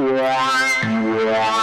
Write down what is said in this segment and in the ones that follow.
Crush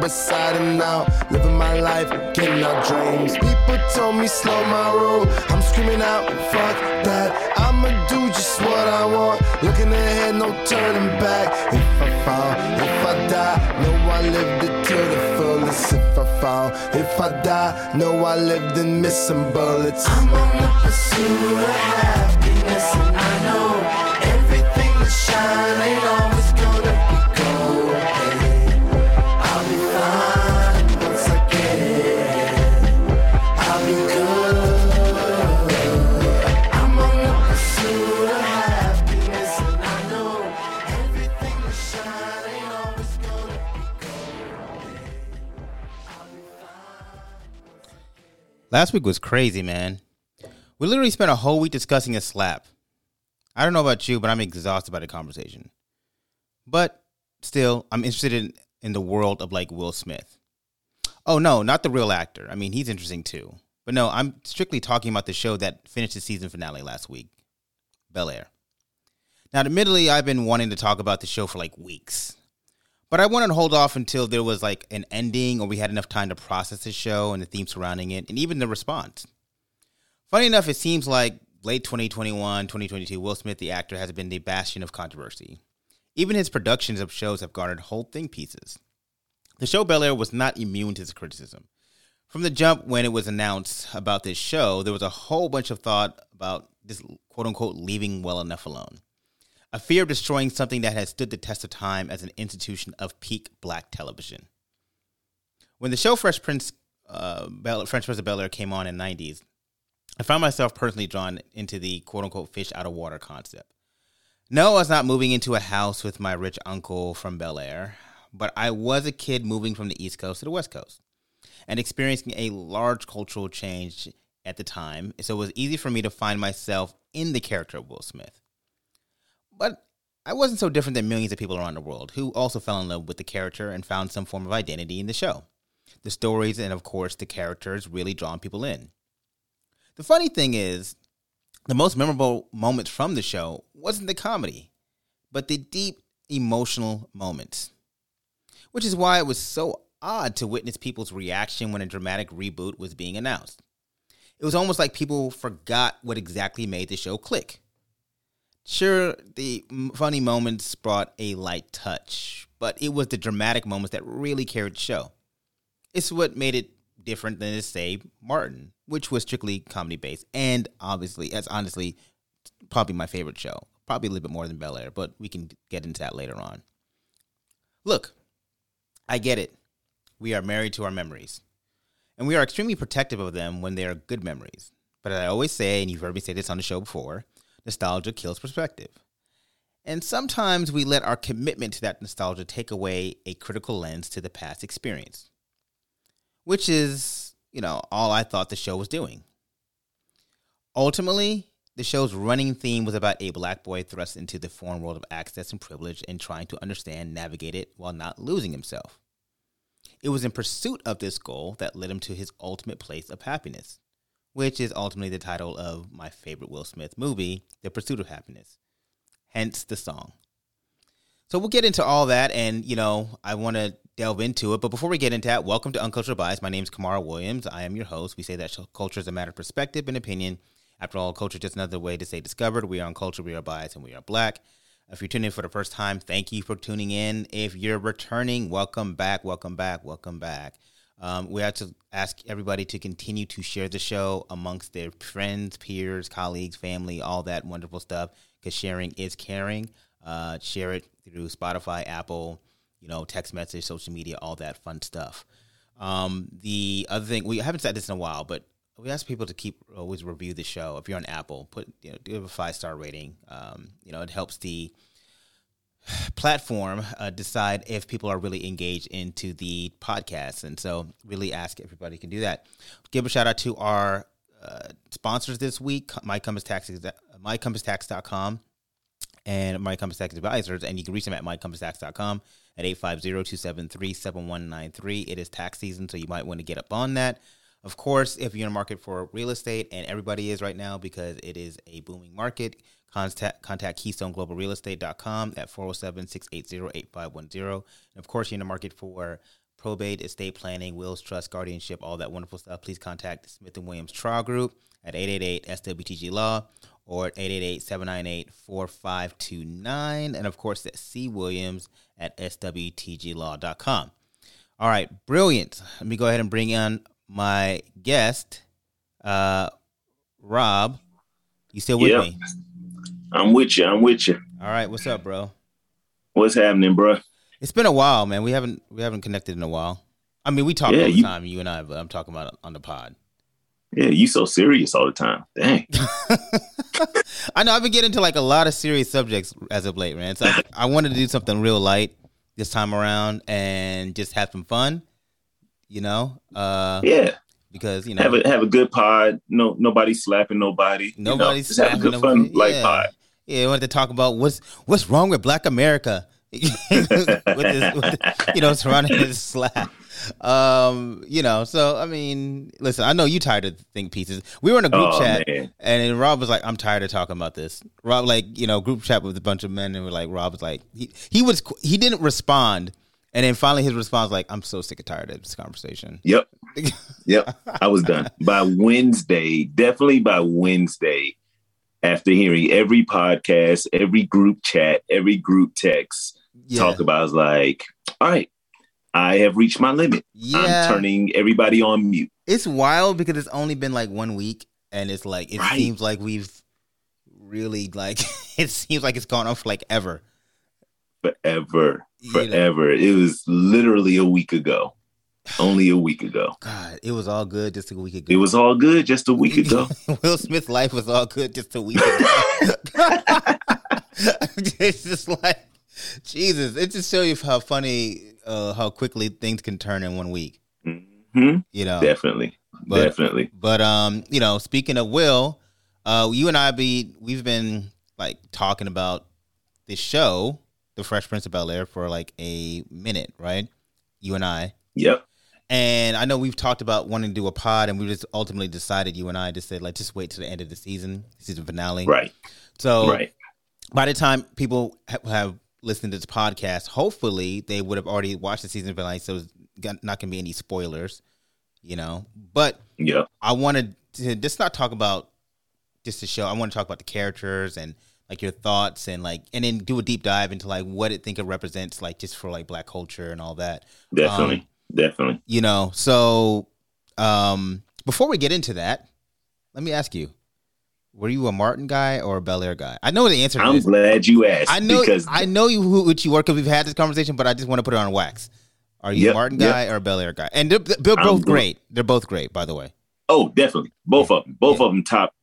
beside and now, living my life, getting out dreams. People told me slow my roll, I'm screaming out, fuck that, I'ma do just what I want, looking ahead, no turning back. If I fall, if I die, know I lived it to the fullest. If I fall, if I die, know I lived in missing bullets. I'm on the pursuit of happiness, and I know Last week was crazy, man. We literally spent a whole week discussing a slap. I don't know about you, but I'm exhausted by the conversation. But still, I'm interested in, in the world of like Will Smith. Oh, no, not the real actor. I mean, he's interesting too. But no, I'm strictly talking about the show that finished the season finale last week Bel Air. Now, admittedly, I've been wanting to talk about the show for like weeks. But I wanted to hold off until there was like an ending or we had enough time to process the show and the theme surrounding it and even the response. Funny enough, it seems like late 2021, 2022, Will Smith, the actor, has been the bastion of controversy. Even his productions of shows have garnered whole thing pieces. The show Bel Air was not immune to this criticism. From the jump when it was announced about this show, there was a whole bunch of thought about this quote unquote leaving well enough alone. A fear of destroying something that has stood the test of time as an institution of peak black television. When the show Fresh Prince, uh, Bel- French Prince of Bel Air came on in the 90s, I found myself personally drawn into the quote unquote fish out of water concept. No, I was not moving into a house with my rich uncle from Bel Air, but I was a kid moving from the East Coast to the West Coast and experiencing a large cultural change at the time, so it was easy for me to find myself in the character of Will Smith. But I wasn't so different than millions of people around the world who also fell in love with the character and found some form of identity in the show. The stories and, of course, the characters really drawn people in. The funny thing is, the most memorable moments from the show wasn't the comedy, but the deep emotional moments. Which is why it was so odd to witness people's reaction when a dramatic reboot was being announced. It was almost like people forgot what exactly made the show click. Sure, the funny moments brought a light touch, but it was the dramatic moments that really carried the show. It's what made it different than, say, Martin, which was strictly comedy based, and obviously, as honestly, probably my favorite show. Probably a little bit more than Bel Air, but we can get into that later on. Look, I get it. We are married to our memories, and we are extremely protective of them when they are good memories. But as I always say, and you've heard me say this on the show before, nostalgia kills perspective. And sometimes we let our commitment to that nostalgia take away a critical lens to the past experience, which is, you know, all I thought the show was doing. Ultimately, the show's running theme was about a black boy thrust into the foreign world of access and privilege and trying to understand, navigate it while not losing himself. It was in pursuit of this goal that led him to his ultimate place of happiness, which is ultimately the title of my favorite Will Smith movie, The Pursuit of Happiness. Hence the song. So we'll get into all that, and you know, I want to delve into it. But before we get into that, welcome to Uncultured Bias. My name is Kamara Williams. I am your host. We say that culture is a matter of perspective and opinion. After all, culture is just another way to say discovered. We are uncultured, we are biased, and we are black. If you're tuning in for the first time, thank you for tuning in. If you're returning, welcome back, welcome back, welcome back. Um, we have to ask everybody to continue to share the show amongst their friends, peers, colleagues, family, all that wonderful stuff. Because sharing is caring. Uh, share it through Spotify, Apple, you know, text message, social media, all that fun stuff. Um, the other thing we haven't said this in a while, but we ask people to keep always review the show. If you're on Apple, put you know give a five star rating. Um, you know, it helps the platform uh, decide if people are really engaged into the podcast, and so really ask everybody can do that. Give a shout out to our uh, sponsors this week: My Compass Taxes, MyCompassTax.com and My Compass Tax Advisors, and you can reach them at MyCompassTax.com at 850-273-7193. It is tax season, so you might want to get up on that. Of course, if you're in a market for real estate, and everybody is right now because it is a booming market, contact, contact KeystoneGlobalRealEstate.com at 407-680-8510. And of course, you're in the market for probate, estate planning, wills, trust, guardianship, all that wonderful stuff. Please contact Smith & Williams Trial Group at 888-SWTG Law or at 888-798-4529. And of course, at C. Williams at swtglaw.com. All right, brilliant. Let me go ahead and bring in my guest, uh, Rob. You still with yep. me? I'm with you. I'm with you. All right, what's up, bro? What's happening, bro? It's been a while, man. We haven't we haven't connected in a while. I mean, we talk yeah, all the you, time, you and I, but I'm talking about on the pod. Yeah, you so serious all the time. Dang. I know I've been getting to like a lot of serious subjects as of late, man. So I, I wanted to do something real light this time around and just have some fun. You know? Uh Yeah. Because you know have a have a good pod. No nobody slapping nobody. Nobody's you know, just have a good fun yeah. light pod. Yeah, I wanted to talk about what's what's wrong with black America. with this, with you know, surrounding this slap um, you know, so I mean, listen, I know you tired of think pieces. We were in a group oh, chat, man. and Rob was like, "I'm tired of talking about this." Rob, like, you know, group chat with a bunch of men, and we're like, Rob was like, he he was he didn't respond, and then finally his response was like, "I'm so sick and tired of this conversation." Yep, yep, I was done by Wednesday. Definitely by Wednesday, after hearing every podcast, every group chat, every group text yeah. talk about, I was like, "All right." I have reached my limit. Yeah. I'm turning everybody on mute. It's wild because it's only been like one week and it's like it right. seems like we've really like it seems like it's gone on for like ever. Forever. Forever. You know? It was literally a week ago. Only a week ago. God, it was all good just a week ago. It was all good just a week ago. Will Smith's life was all good just a week ago. it's just like Jesus, it just shows you how funny, uh, how quickly things can turn in one week. Mm-hmm. You know, definitely, but, definitely. But um, you know, speaking of Will, uh, you and I be we've been like talking about this show, The Fresh Prince of Bel Air, for like a minute, right? You and I. Yep. And I know we've talked about wanting to do a pod, and we just ultimately decided you and I just said like just wait to the end of the season, season finale. Right. So right. by the time people have listened to this podcast, hopefully they would have already watched the season finale, so it's not going to be any spoilers, you know. But yeah, I wanted to just not talk about just the show. I want to talk about the characters and like your thoughts and like, and then do a deep dive into like what it think it represents, like just for like black culture and all that. Definitely, um, definitely. You know, so um, before we get into that, let me ask you were you a Martin guy or a Bel Air guy? I know the answer. I'm glad you asked. I know because I know you who which you were because we've had this conversation, but I just want to put it on wax. Are you yep, a Martin guy yep. or a Bel Air guy? And they're, they're both great. They're both great, by the way. Oh, definitely, both of them. Both yeah. of them top.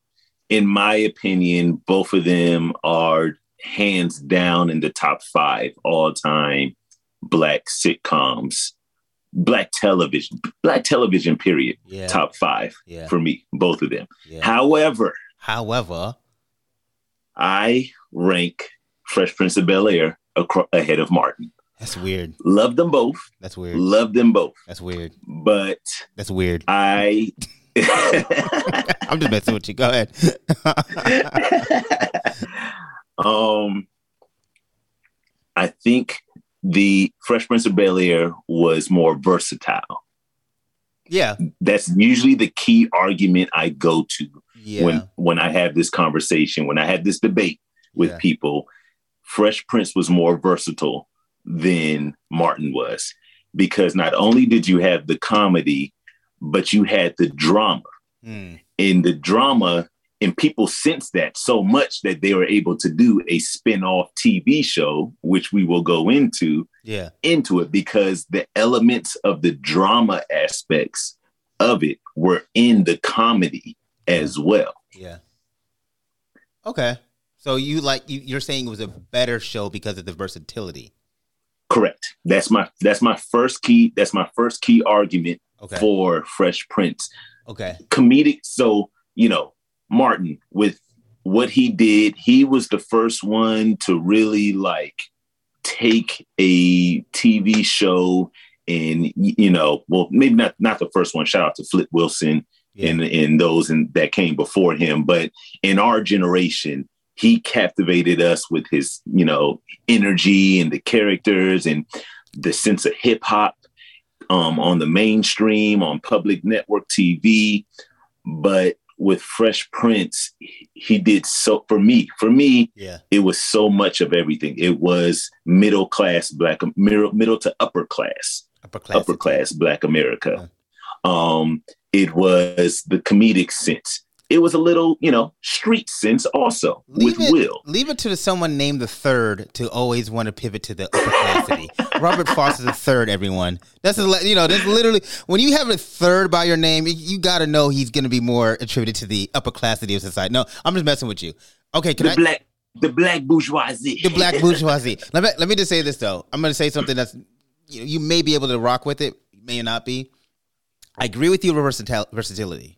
In my opinion, both of them are hands down in the top five all time black sitcoms, black television, black television. Period. Yeah. Top five yeah. for me, both of them. However However, I rank Fresh Prince of Bel Air ahead of Martin. That's weird. Love them both. That's weird. Love them both. That's weird. But that's weird. I. I'm just messing with you. Go ahead. um, I think the Fresh Prince of Bel Air was more versatile. Yeah, that's usually the key argument I go to yeah. when when I have this conversation, when I have this debate with yeah. people, Fresh Prince was more versatile than Martin was because not only did you have the comedy, but you had the drama. Mm. And the drama, and people sensed that so much that they were able to do a spin-off TV show, which we will go into, yeah, into it because the elements of the drama aspects of it were in the comedy as well. Yeah. Okay. So you like you, you're saying it was a better show because of the versatility. Correct. That's my that's my first key. That's my first key argument okay. for Fresh Prince. Okay. Comedic. So you know Martin with what he did. He was the first one to really like take a TV show and you know, well, maybe not not the first one. Shout out to Flip Wilson yeah. and and those and that came before him, but in our generation, he captivated us with his you know energy and the characters and the sense of hip hop um, on the mainstream on public network TV, but with Fresh Prince, he did so for me. For me, yeah, it was so much of everything. It was middle class black, middle, middle to upper class, upper class, upper class black America. Yeah. Um, it was the comedic sense it was a little, you know, street sense also leave with it, Will. Leave it to someone named the third to always want to pivot to the upper classity. Robert Foster's the third, everyone. That's a, you know, that's literally when you have a third by your name, you got to know he's going to be more attributed to the upper classity of society. No, I'm just messing with you. Okay, can the I? Black, the black bourgeoisie. The black bourgeoisie. let me let me just say this though. I'm going to say something that's you, know, you may be able to rock with it, may not be. I agree with you versatility.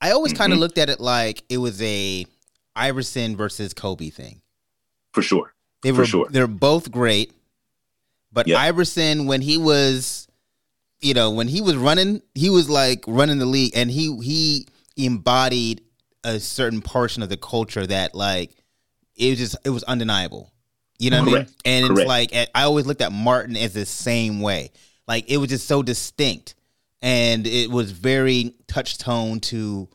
I always mm-hmm. kind of looked at it like it was a Iverson versus Kobe thing. For sure. They were For sure. they're both great. But yep. Iverson when he was you know, when he was running, he was like running the league and he he embodied a certain portion of the culture that like it was just it was undeniable. You know what Correct. I mean? And Correct. it's like I always looked at Martin as the same way. Like it was just so distinct and it was very touch tone to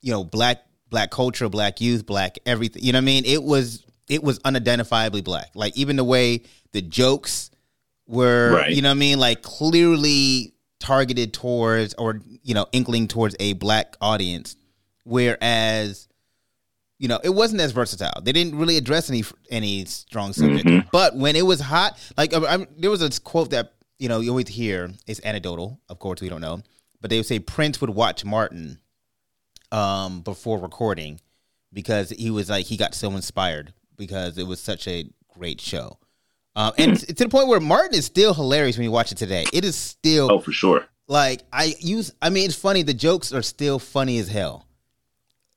you know black black culture black youth black everything you know what i mean? It was it was unidentifiably black. Like even the way the jokes were right. you know what i mean? Like clearly targeted towards or you know inkling towards a black audience. Whereas you know it wasn't as versatile. They didn't really address any any strong subject. Mm-hmm. but when it was hot like I, I, there was a quote that you know, you always hear it's anecdotal. Of course, we don't know, but they would say Prince would watch Martin um, before recording because he was like he got so inspired because it was such a great show. Um, and to the point where Martin is still hilarious when you watch it today. It is still oh for sure. Like I use, I mean, it's funny. The jokes are still funny as hell.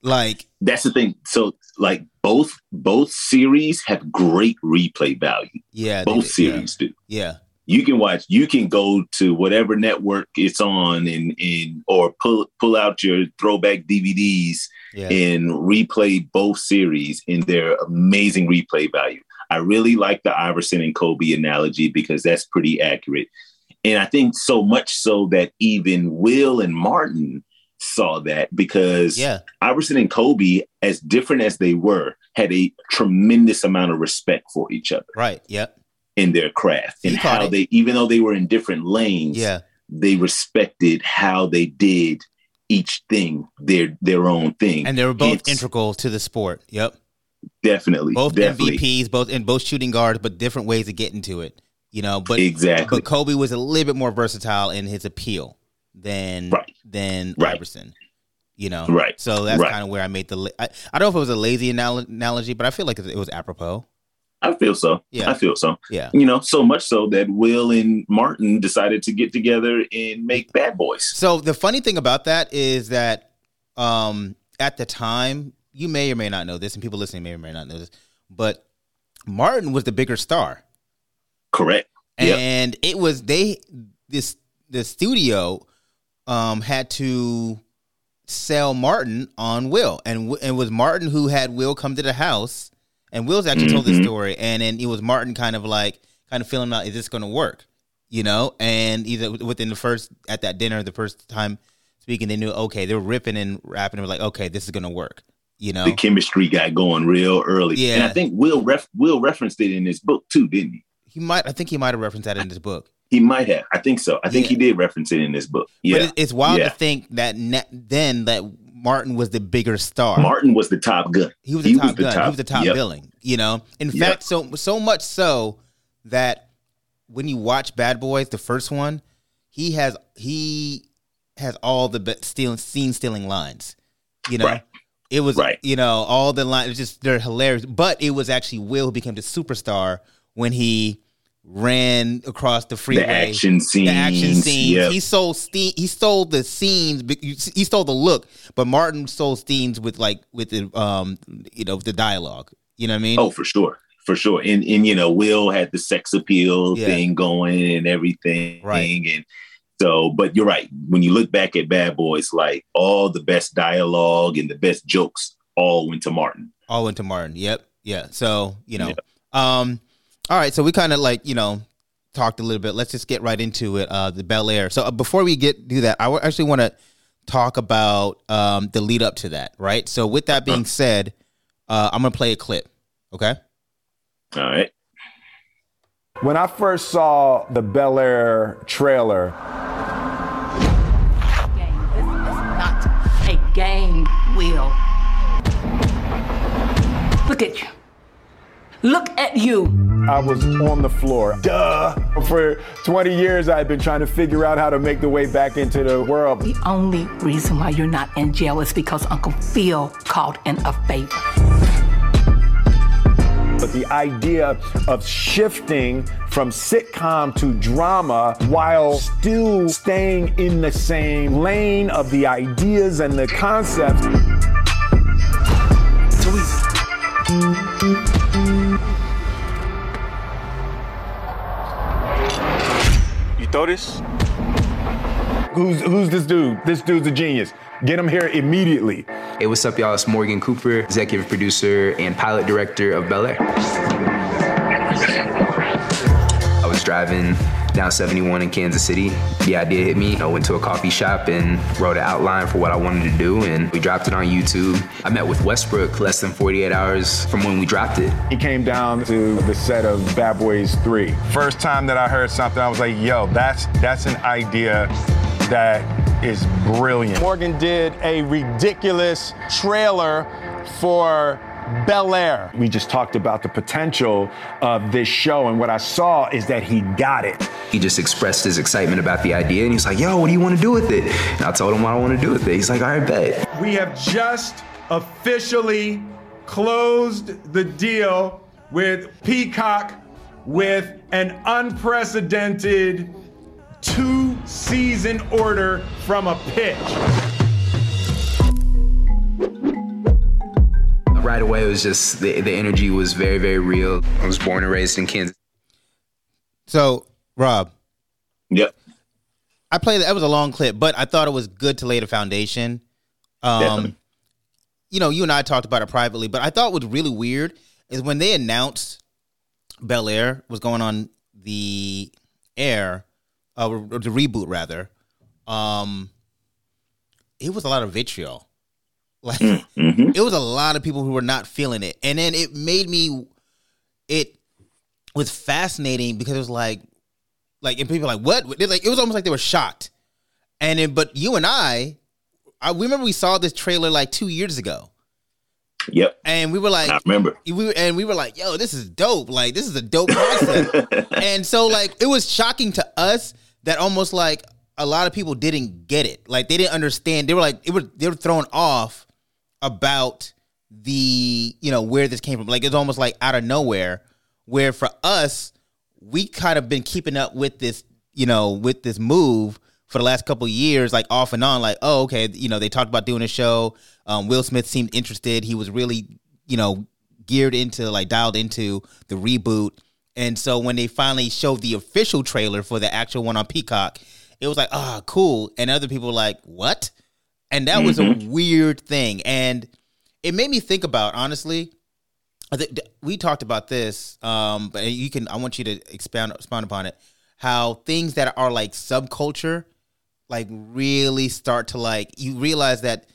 Like that's the thing. So like both both series have great replay value. Yeah, both series yeah. do. Yeah, you can watch you can go to whatever network it's on and, and or pull pull out your throwback dvds yeah. and replay both series in their amazing replay value i really like the iverson and kobe analogy because that's pretty accurate and i think so much so that even will and martin saw that because yeah. iverson and kobe as different as they were had a tremendous amount of respect for each other right yep in their craft and how it. they, even though they were in different lanes, yeah, they respected how they did each thing their their own thing, and they were both it's, integral to the sport. Yep, definitely, both definitely. MVPs, both in both shooting guards, but different ways of getting to it. You know, but exactly, but Kobe was a little bit more versatile in his appeal than right. than right. Iverson. You know, right? So that's right. kind of where I made the. I, I don't know if it was a lazy analogy, but I feel like it was apropos. I feel so. Yeah. I feel so. Yeah. You know, so much so that Will and Martin decided to get together and make Bad Boys. So the funny thing about that is that um at the time, you may or may not know this, and people listening may or may not know this, but Martin was the bigger star. Correct. And yep. it was they this the studio um had to sell Martin on Will. And and it was Martin who had Will come to the house and Will's actually mm-hmm. told this mm-hmm. story, and then it was Martin kind of like kind of feeling out, is this going to work? You know, and either within the first at that dinner, the first time speaking, they knew okay, they were ripping and rapping, and were like, okay, this is going to work. You know, the chemistry got going real early. Yeah, and I think Will ref- Will referenced it in his book too, didn't he? He might. I think he might have referenced that in his book. He might have. I think so. I think yeah. he did reference it in this book. Yeah, but it's wild yeah. to think that ne- then that Martin was the bigger star. Martin was the top gun. He was the he top was gun. Top, he was the top yep. billing. You know, in yep. fact, so so much so that when you watch Bad Boys, the first one, he has he has all the be- stealing scene stealing lines. You know, Right. it was Right. you know all the lines. Just they're hilarious. But it was actually Will who became the superstar when he ran across the freeway. The action scenes. The action scenes. Yep. He stole ste- He stole the scenes. but He stole the look, but Martin stole scenes with like with the um you know the dialogue. You know what I mean? Oh, for sure. For sure. And and you know, Will had the sex appeal Yeah. thing going and everything. Right. And so, but you're right. When you look back at Bad Boys, like all the best dialogue and the best jokes all went to Martin. All went to Martin. Yep. Yeah. So, you know, um, all right. So we kind of like, you know, talked a little bit. Let's just get right into it. Uh, the Bel Air. So uh, before we get do that, I w- actually want to talk about um, the lead up to that. Right. So with that being said, uh, I'm gonna play a clip. Okay. All right. When I first saw the Bel Air trailer, game. This is not a game, Will. Look at you. Look at you. I was on the floor. Duh. For 20 years, I've been trying to figure out how to make the way back into the world. The only reason why you're not in jail is because Uncle Phil called in a favor. But the idea of shifting from sitcom to drama while still staying in the same lane of the ideas and the concepts. Too You throw this? Who's who's this dude? This dude's a genius. Get him here immediately. Hey, what's up, y'all? It's Morgan Cooper, executive producer and pilot director of Bel Air. I was driving down 71 in Kansas City. The idea hit me. I went to a coffee shop and wrote an outline for what I wanted to do, and we dropped it on YouTube. I met with Westbrook less than 48 hours from when we dropped it. He came down to the set of Bad Boys 3. First time that I heard something, I was like, yo, that's that's an idea that is brilliant. Morgan did a ridiculous trailer for Bel Air. We just talked about the potential of this show, and what I saw is that he got it. He just expressed his excitement about the idea, and he's like, yo, what do you want to do with it? And I told him what I want to do with it. He's like, all right, bet. We have just officially closed the deal with Peacock with an unprecedented two season order from a pitch. Right away, it was just the, the energy was very, very real. I was born and raised in Kansas. So Rob, Yep. I played that was a long clip, but I thought it was good to lay the foundation. Um, Definitely. you know, you and I talked about it privately, but I thought what was really weird is when they announced Bel Air was going on the air, uh, or the reboot rather. Um, it was a lot of vitriol. Like Mm-hmm. it was a lot of people who were not feeling it, and then it made me. It was fascinating because it was like, like, and people were like, what? They're like, it was almost like they were shocked. And then, but you and I, I we remember we saw this trailer like two years ago, Yep. and we were like, I remember. we were, and we were like, yo, this is dope. Like, this is a dope concept. and so, like, it was shocking to us that almost like a lot of people didn't get it. Like, they didn't understand. They were like, it was, they were thrown off about the, you know, where this came from. Like, it's almost like out of nowhere. Where for us, we kind of been keeping up with this, you know, with this move for the last couple years, like off and on. Like, oh, okay, you know, they talked about doing a show. Um, Will Smith seemed interested. He was really, you know, geared into like dialed into the reboot. And so when they finally showed the official trailer for the actual one on Peacock, it was like, ah, cool. And other people were like, what? And that was a weird thing. And it made me think about, honestly, I think we talked about this, um, but you can. I want you to expound expound upon it. How things that are like subculture, like really start to like you realize that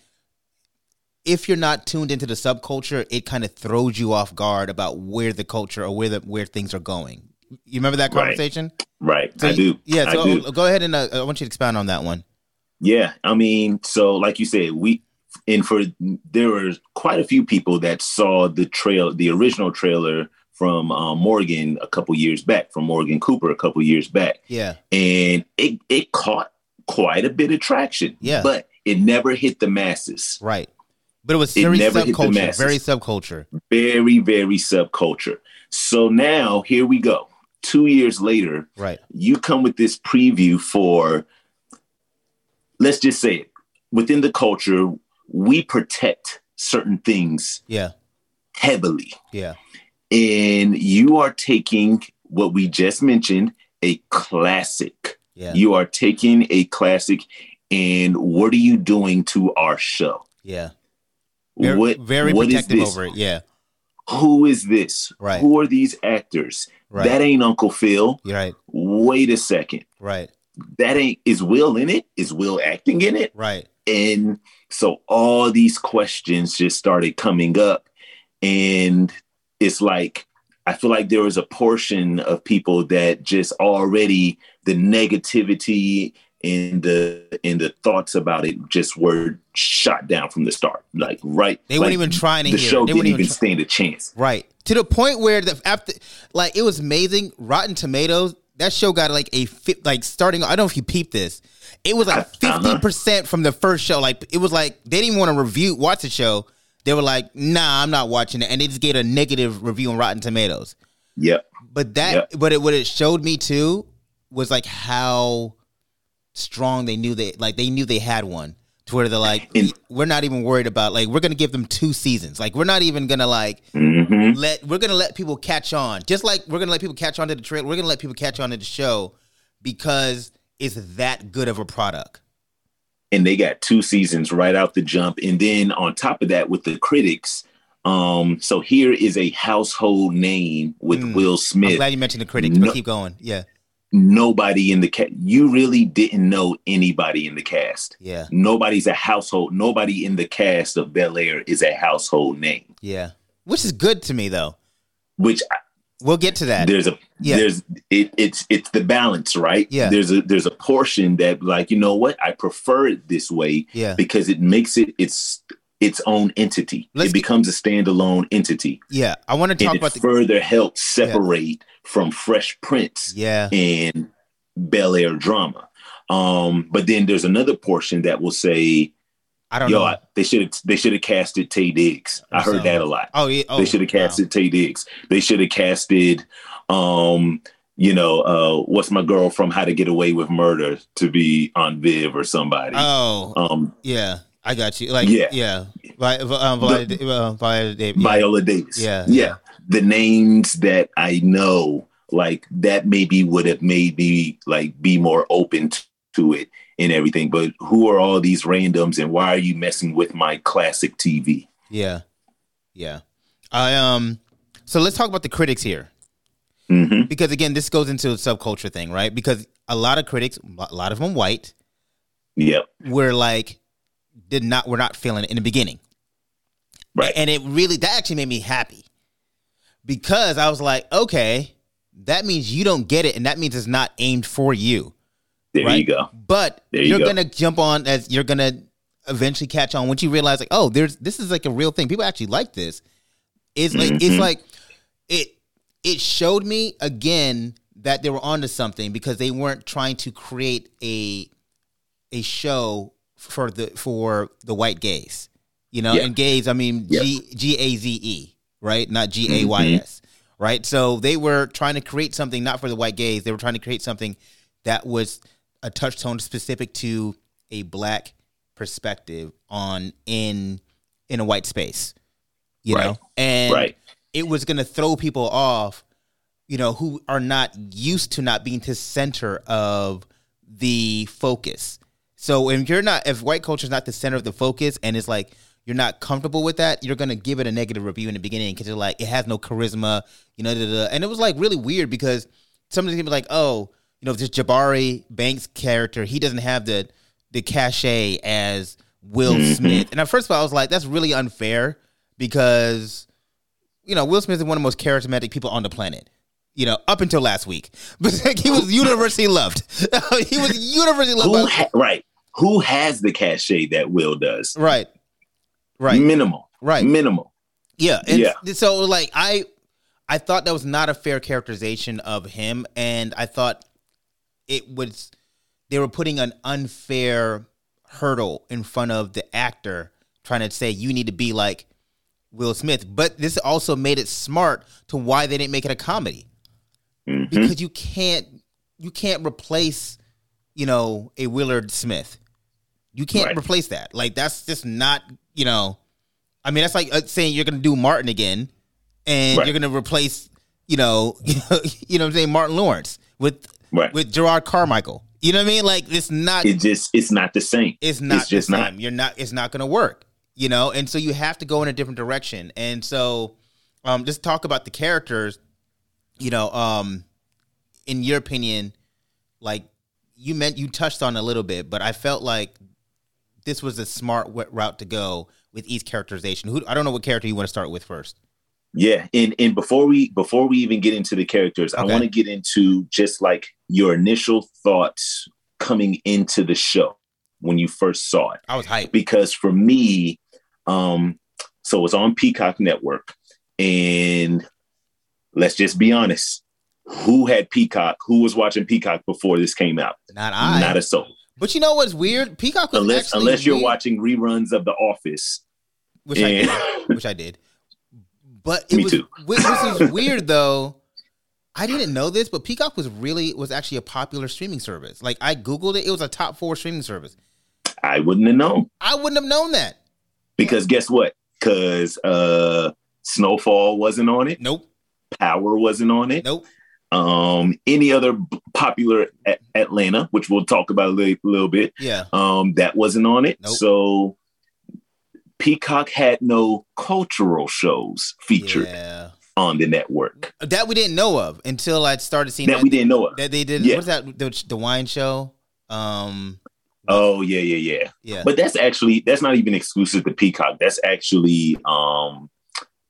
if you're not tuned into the subculture, it kind of throws you off guard about where the culture or where the where things are going. You remember that Right. conversation? Right. So I you- do. Yeah. So do. go ahead and uh, I want you to expound on that one. Yeah, I mean, so like you said, we and for there were quite a few people that saw the trail, the original trailer from um, Morgan a couple years back, from Morgan Cooper a couple years back, Yeah. and it it caught quite a bit of traction. Yeah. But it never hit the masses. Right. But it was very never hit the subculture. Very subculture. Very, very subculture. So now here we go. Two years later, Right. you come with this preview for, let's just say it, within the culture, we protect certain things Yeah. heavily. Yeah. And you are taking what we just mentioned, a classic. Yeah. You are taking a classic, and what are you doing to our show? Yeah. Very, what very what is protective this? over it. Yeah. Who is this? Right. Who are these actors? Right. That ain't Uncle Phil. You're right. Wait a second. Right. That ain't is Will in it? Is Will acting in it? Right. And so all these questions just started coming up. And it's like, I feel like there was a portion of people that just already the negativity and the and the thoughts about it just were shot down from the start. Like right. They weren't even trying to the hear show They didn't even even stand a chance. Right. To the point where the after like it was amazing. Rotten Tomatoes, that show got like a fi- like starting I don't know if you peeped this. It was like Uh-huh. 50% from the first show. Like it was like they didn't want to review watch the show. They were like, "Nah, I'm not watching it." And they just gave a negative review on Rotten Tomatoes. Yep. But that Yep. but it what it showed me too was like how strong they knew they like they knew they had one. Where they're like, we're not even worried about like we're gonna give them two seasons. Like we're not even gonna like hmm let we're gonna let people catch on. Just like we're gonna let people catch on to the trailer, we're gonna let people catch on to the show because it's that good of a product. and they got two seasons right out the jump and then on top of that with the critics um so here is a household name with Mm. will I'm smith glad you mentioned the critics, No- but keep going. Yeah, nobody in the cast you really didn't know anybody in the cast yeah, nobody's a household nobody in the cast of bel air is a household name yeah. Which is good to me though. which I- We'll get to that. there's a Yeah. there's it, it's it's the balance right Yeah. there's a there's a portion that like you know what i prefer it this way Yeah. because it makes it its its own entity Let's it get- becomes a standalone entity Yeah, I want to talk about it the further helps separate from fresh prince yeah, and bel air drama um but then there's another portion that will say I don't yo know. I- they should have they should have casted taye diggs i heard So- that a lot oh yeah, oh, they should have casted Taye Diggs. They should have casted, um, you know, uh, what's my girl from How to Get Away with Murder to be on Viv or somebody. Oh, um, yeah, I got you. Like Yeah. yeah, Vi- um, Viola, uh, Viola Davis. Yeah. Viola Davis. Yeah, yeah. yeah. The names that I know, like that, maybe would have made me like be more open t- to it and everything. But who are all these randoms, and why are you messing with my classic TV? Yeah. Yeah. I um so let's talk about the critics here. hmm Because again, this goes into a subculture thing, right? Because a lot of critics, a lot of them white, Yep. were like did not were not feeling it in the beginning. Right. And it really that actually made me happy. Because I was like, okay, that means you don't get it and that means it's not aimed for you. there right? you go. But There you you're go. gonna jump on as you're gonna eventually catch on once you realize like, oh, there's this is like a real thing. People actually like this. It's like it's Mhm. like it it showed me again that they were onto something because they weren't trying to create a a show for the for the white gays. You know, Yeah. and gays, I mean Yeah. G G A Z E, right? Not G A Y S. Mm-hmm. Right? So they were trying to create something not for the white gays. They were trying to create something that was a touchstone specific to a black perspective on in in a white space. You Right. know? And Right. it was gonna throw people off, you know, who are not used to not being the center of the focus. So if you're not if white culture is not the center of the focus and it's like you're not comfortable with that, you're gonna give it a negative review in the beginning because you're like it has no charisma, you know. Da, da, da. And it was like really weird because some of the people like, oh, you know, this Jabari Banks character, he doesn't have the the cachet as Will mm-hmm. Smith. And at first of all, I was like, that's really unfair because you know Will Smith is one of the most charismatic people on the planet. You know, up until last week, but like, he was universally loved. he was universally loved. Who ha- right? Who has the cachet that Will does? right, right, Minimal. right. Minimal. Yeah, and Yeah. So like I, I thought that was not a fair characterization of him, and I thought it was they were putting an unfair hurdle in front of the actor trying to say you need to be like Will Smith. But this also made it smart to why they didn't make it a comedy. Mm-hmm. Because you can't you can't replace, you know, a Willard Smith. You can't right. replace that. Like that's just not, you know, I mean that's like uh, saying you're going to do Martin again and right. you're going to replace, you know, you know I'm saying Martin Lawrence with right. with Jerrod Carmichael. You know what I mean? Like it's not. It just it's not the same. It's not it's just not. You're not. It's not going to work. You know, and so you have to go in a different direction. And so, um, just talk about the characters. You know, um, in your opinion, like you meant you touched on a little bit, but I felt like this was a smart route to go with each characterization. Who I don't know what character you want to start with first. Yeah, and and before we before we even get into the characters, okay. I want to get into just like your initial thoughts coming into the show when you first saw it. I was hyped because for me, um, so it's on Peacock Network, and let's just be honest, who had Peacock? Who was watching Peacock before this came out? Not I. Not a soul. But you know what's weird? Peacock was unless unless you're watching reruns of The Office, which and... I did, which I did. But it Me was, too. This is weird though. I didn't know this, but Peacock was really was actually a popular streaming service. Like I googled it, it was a top four streaming service. I wouldn't have known. I wouldn't have known that. Because guess what? Because uh, Snowfall wasn't on it. Nope. Power wasn't on it. Nope. Um, any other popular a- Atlanta, which we'll talk about a little, little bit. Yeah. Um, that wasn't on it. Nope. So Peacock had no cultural shows featured yeah. on the network. That we didn't know of until I started seeing that, that we didn't know of. That they did. Yeah. What's that? The, the wine show. Um, oh yeah, yeah, yeah. Yeah. But that's actually that's not even exclusive to Peacock. That's actually um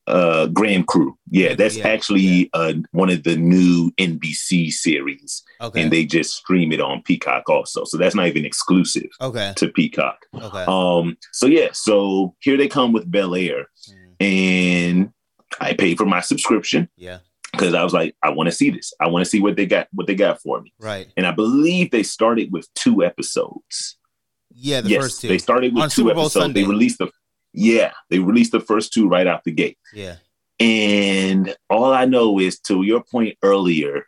uh Grand Crew. Yeah, that's yeah, actually yeah. uh one of the new NBC series. Okay. And they just stream it on Peacock also. So that's not even exclusive okay. to Peacock. Okay. Um so yeah, so here they come with Bel Air. Mm. And I paid for my subscription. Yeah. Because I was like, I want to see this. I want to see what they got what they got for me. Right. And I believe they started with two episodes. Yeah, the yes, first two. They started with on two episodes. Sunday. They released the yeah, they released the first two right out the gate. Yeah. And all I know is to your point earlier,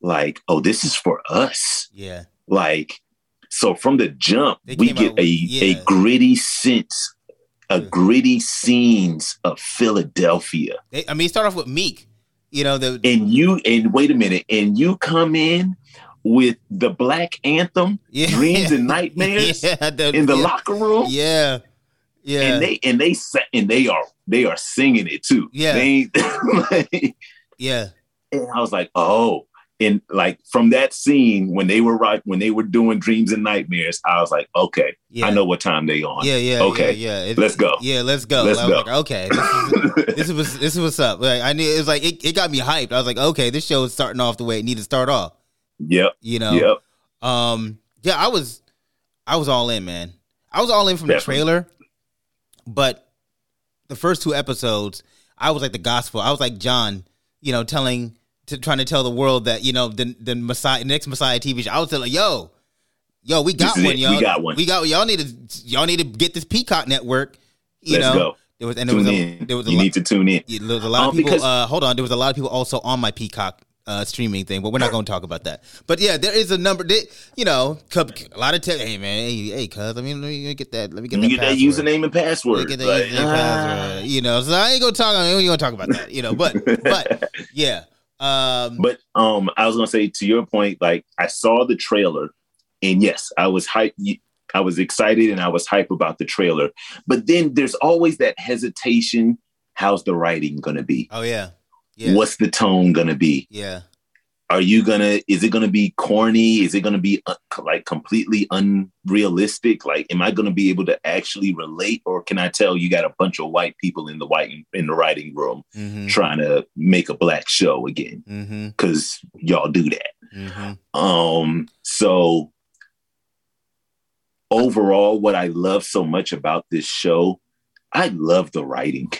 like, oh, this is for us. Yeah. Like, so from the jump, we get a, yeah. a gritty sense, a yeah. gritty scenes of Philadelphia. They, I mean, start off with Meek, you know, the and you and wait a minute, and you come in with the black anthem, yeah. dreams and nightmares yeah, the, in the locker room. Yeah. Yeah, and they and they and they are they are singing it too. Yeah, they, like, yeah. And I was like, oh, and like from that scene when they were right when they were doing dreams and nightmares, I was like, okay, yeah. I know what time they on. Yeah, yeah, okay, yeah. yeah. let's go. Yeah, let's go. Let's go. Like, okay, this is, this is this is what's up. Like I knew it was like it, it got me hyped. I was like, okay, this show is starting off the way it needed to start off. Yep. You know. Yep. Um. Yeah, I was, I was all in, man. I was all in from Definitely. the trailer. But the first two episodes, I was like the gospel. I was like John, you know, telling to trying to tell the world that you know the the Messiah next Messiah TV show. I was telling, yo, yo, we got one, yo, we got one. We got y'all need to y'all need to get this Peacock network. You Let's know, go. there was and there tune was a, in. there was a you lot, need to tune in. There was a lot um, of people. Because, uh, hold on, there was a lot of people also on my Peacock uh, streaming thing, but we're not going to talk about that. But yeah, there is a number. That, you know, a lot of te- hey man, hey, hey, cuz, I mean, let me get that. Let me get that, get that username and password. Get that like, username ah. password. You know, so I ain't gonna talk. I ain't gonna talk about that. You know, but but yeah. Um, but um, I was gonna say to your point, like I saw the trailer, and yes, I was hype. I was excited and I was hype about the trailer. But then there's always that hesitation. How's the writing gonna be? Oh yeah yeah. What's the tone gonna be? Yeah. Are you gonna? Is it gonna be corny? Is it gonna be uh, like completely unrealistic? Like, am I gonna be able to actually relate, or can I tell you got a bunch of white people in the white in the writing room mm-hmm. trying to make a black show again? Because mm-hmm. y'all do that. Mm-hmm. Um. So overall, what I love so much about this show, I love the writing.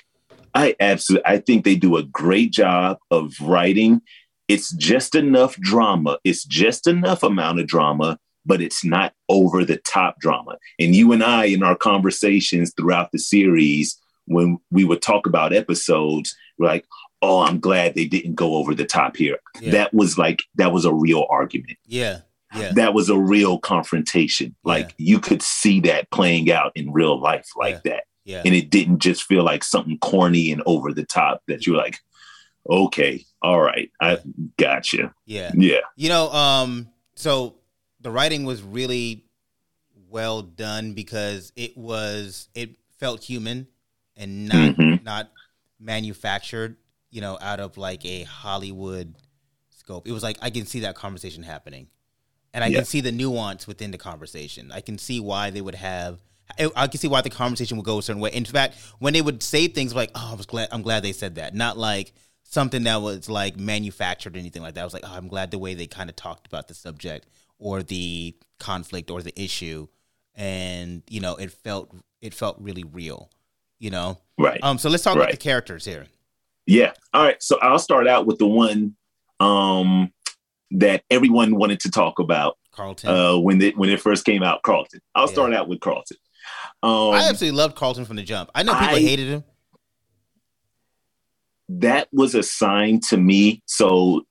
I absolutely, I think they do a great job of writing. It's just enough drama. It's just enough amount of drama but it's not over the top drama. And you and I, in our conversations throughout the series, when we would talk about episodes, we're like, oh, I'm glad they didn't go over the top here. Yeah. That was like, that was a real argument. Yeah. Yeah. That was a real confrontation. Like yeah. you could see that playing out in real life like yeah. that. Yeah. And it didn't just feel like something corny and over the top that you're like, okay, all right, I gotcha. Yeah. Yeah. You know, um, so the writing was really well done because it was it felt human and not mm-hmm. not manufactured, you know, out of like a Hollywood scope. It was like I can see that conversation happening. And I yeah. can see the nuance within the conversation. I can see why they would have I can see why the conversation would go a certain way. In fact, when they would say things like, "Oh, I was glad I'm glad they said that," not like something that was like manufactured or anything like that. I was like, "Oh, I'm glad the way they kind of talked about the subject or the conflict or the issue and you know it felt it felt really real you know right um so let's talk right. about the characters here yeah all right so i'll start out with the one um that everyone wanted to talk about carlton uh when it when it first came out carlton i'll yeah. start out with carlton um i absolutely loved carlton from the jump i know people I, hated him that was a sign to me so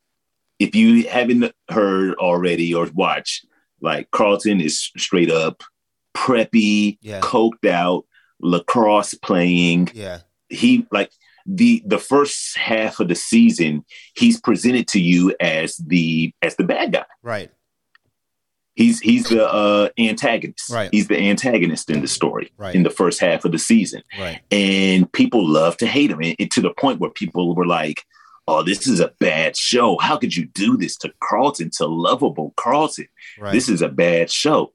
if you haven't heard already or watched, like Carlton is straight up preppy, yeah. coked out, lacrosse playing. Yeah. He like the the first half of the season, he's presented to you as the as the bad guy. Right. He's he's the uh, antagonist. Right. He's the antagonist in the story. Right. In the first half of the season. Right. And people love to hate him, and, and to the point where people were like, oh, this is a bad show. How could you do this to Carlton, to lovable Carlton? Right. This is a bad show.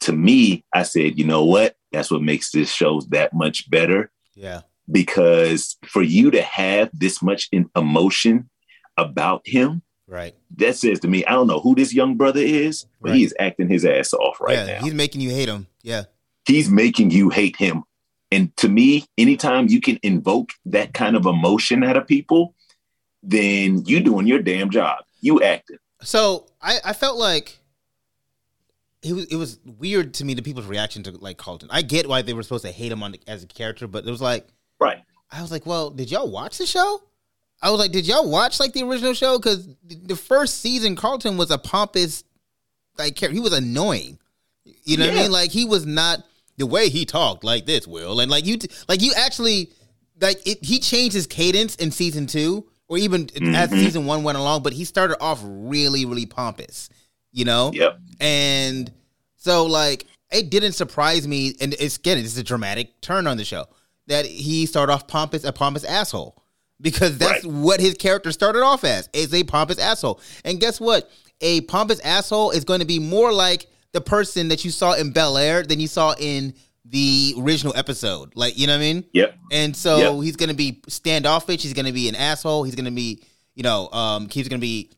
To me, I said, you know what? That's what makes this show that much better. Yeah. Because for you to have this much emotion about him, right? That says to me, I don't know who this young brother is, but right. he is acting his ass off right yeah, now. He's making you hate him. Yeah. He's making you hate him. And to me, anytime you can invoke that kind of emotion out of people, then you doing your damn job. You acting. So I, I felt like it was it was weird to me the people's reaction to like Carlton. I get why they were supposed to hate him on the, as a character, but it was like right. I was like, well, did y'all watch the show? I was like, did y'all watch like the original show? Because the first season, Carlton was a pompous like He was annoying. You know yeah. what I mean? Like he was not the way he talked like this, Will, and like you, like you actually like it, he changed his cadence in season two or even mm-hmm. as season one went along, but he started off really, really pompous, you know? Yep. And so, like, it didn't surprise me. And it's again, it's a dramatic turn on the show that he started off pompous, a pompous asshole, because that's right. what his character started off as, is a pompous asshole. And guess what? A pompous asshole is going to be more like the person that you saw in Bel Air than you saw in the original episode. Like, you know what I mean? Yep. And so yep. he's gonna be standoffish. He's gonna be an asshole. He's gonna be, you know, um, he's gonna be,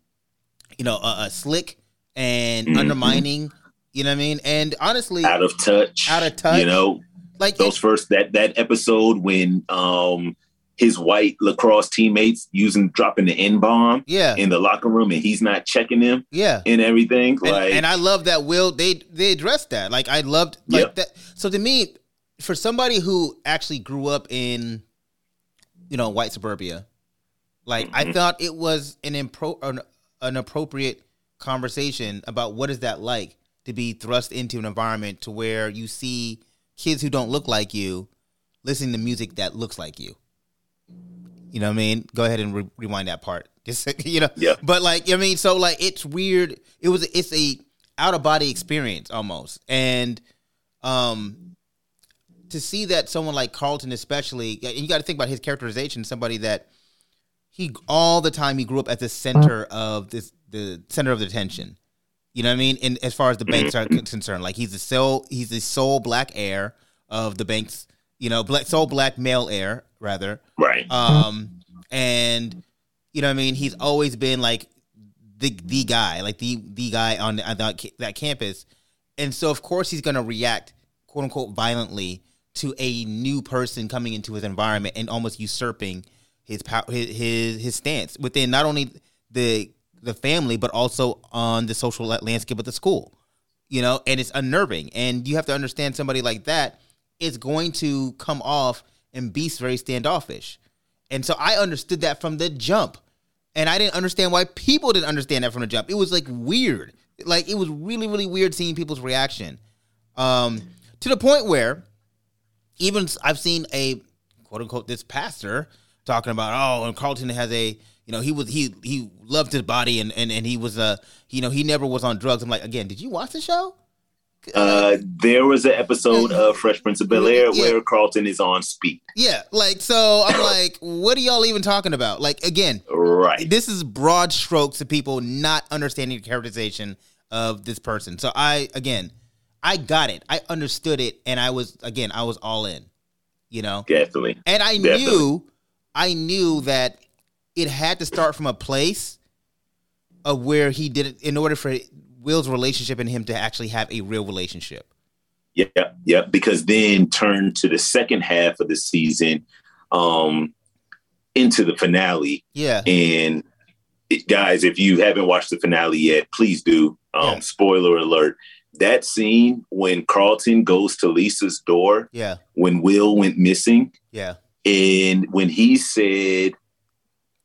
you know, a, uh slick and mm-hmm. undermining. You know what I mean? And honestly, out of touch. Out of touch. You know, like those it, first that that episode when um his white lacrosse teammates using dropping the N bomb yeah. in the locker room and he's not checking them yeah and everything and, like and I love that Will they they addressed that like I loved like yep. that so to me for somebody who actually grew up in you know white suburbia like mm-hmm. I thought it was an impro an, an appropriate conversation about what is that like to be thrust into an environment to where you see kids who don't look like you listening to music that looks like you you know what I mean? Go ahead and re- rewind that part. Just you know. Yeah. But like I mean, so like it's weird. It was it's a out of body experience almost, and um, to see that someone like Carlton, especially, and you got to think about his characterization. Somebody that he all the time he grew up at the center of this the center of the tension. You know what I mean? And as far as the banks are concerned, like he's the sole he's the sole black heir of the banks. You know, black sole black male heir rather. Right. Um, and you know, what I mean, he's always been like the the guy, like the the guy on, on that, that campus, and so of course he's gonna react, quote unquote, violently to a new person coming into his environment and almost usurping his power, his, his his stance within not only the the family but also on the social landscape of the school. you know, and it's unnerving. And you have to understand somebody like that is going to come off and be very standoffish. And so I understood that from the jump. And I didn't understand why people didn't understand that from the jump. It was like weird. Like it was really, really weird seeing people's reaction. Um, to the point where even I've seen a quote unquote this pastor talking about, oh, and Carlton has a you know, he was he he loved his body and and, and he was uh you know, he never was on drugs. I'm like, again, did you watch the show? Uh, there was an episode of Fresh Prince of Bel Air yeah. where Carlton is on speed. Yeah, like so. I'm like, what are y'all even talking about? Like again, right? This is broad strokes of people not understanding the characterization of this person. So I again, I got it. I understood it, and I was again, I was all in. You know, definitely. And I definitely. knew, I knew that it had to start from a place of where he did it in order for Will's relationship and him to actually have a real relationship. Yeah, yeah. Because then turn to the second half of the season, um, into the finale. Yeah. And it, guys, if you haven't watched the finale yet, please do. Um, yeah. Spoiler alert. That scene when Carlton goes to Lisa's door. Yeah. When Will went missing. Yeah. And when he said,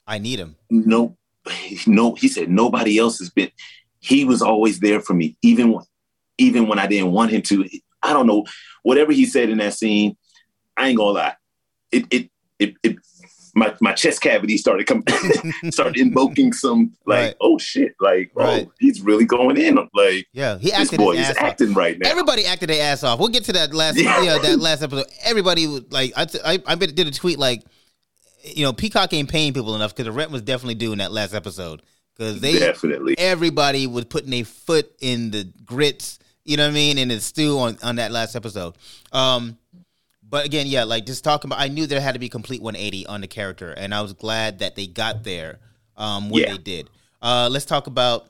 "I need him," no, no, he said nobody else has been he was always there for me, even even when I didn't want him to. I don't know whatever he said in that scene. I ain't gonna lie, it it it, it my my chest cavity started coming, started invoking some like, right. oh shit, like oh, right. oh he's really going in, like yeah, he acted. This boy is acting off. right now. Everybody acted their ass off. We'll get to that last, yeah. know, that last episode. Everybody like I I, I did a tweet like, you know, Peacock ain't paying people enough because the rent was definitely due in that last episode because they definitely everybody was putting a foot in the grits, you know what I mean, And it's still on on that last episode. Um, but again, yeah, like just talking about, I knew there had to be complete 180 on the character, and I was glad that they got there um, when yeah. they did. Uh, let's talk about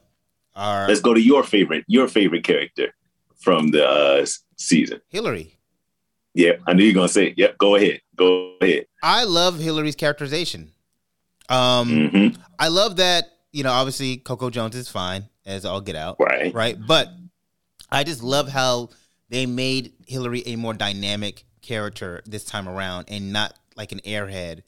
our. Let's go to your favorite, your favorite character from the uh, season, Hillary. Yep, I knew you were gonna say. It. Yep, go ahead, go ahead. I love Hillary's characterization. Um, mm-hmm. I love that you know, obviously Coco Jones is fine as all get out. Right. Right. But I just love how they made Hillary a more dynamic character this time around and not like an airhead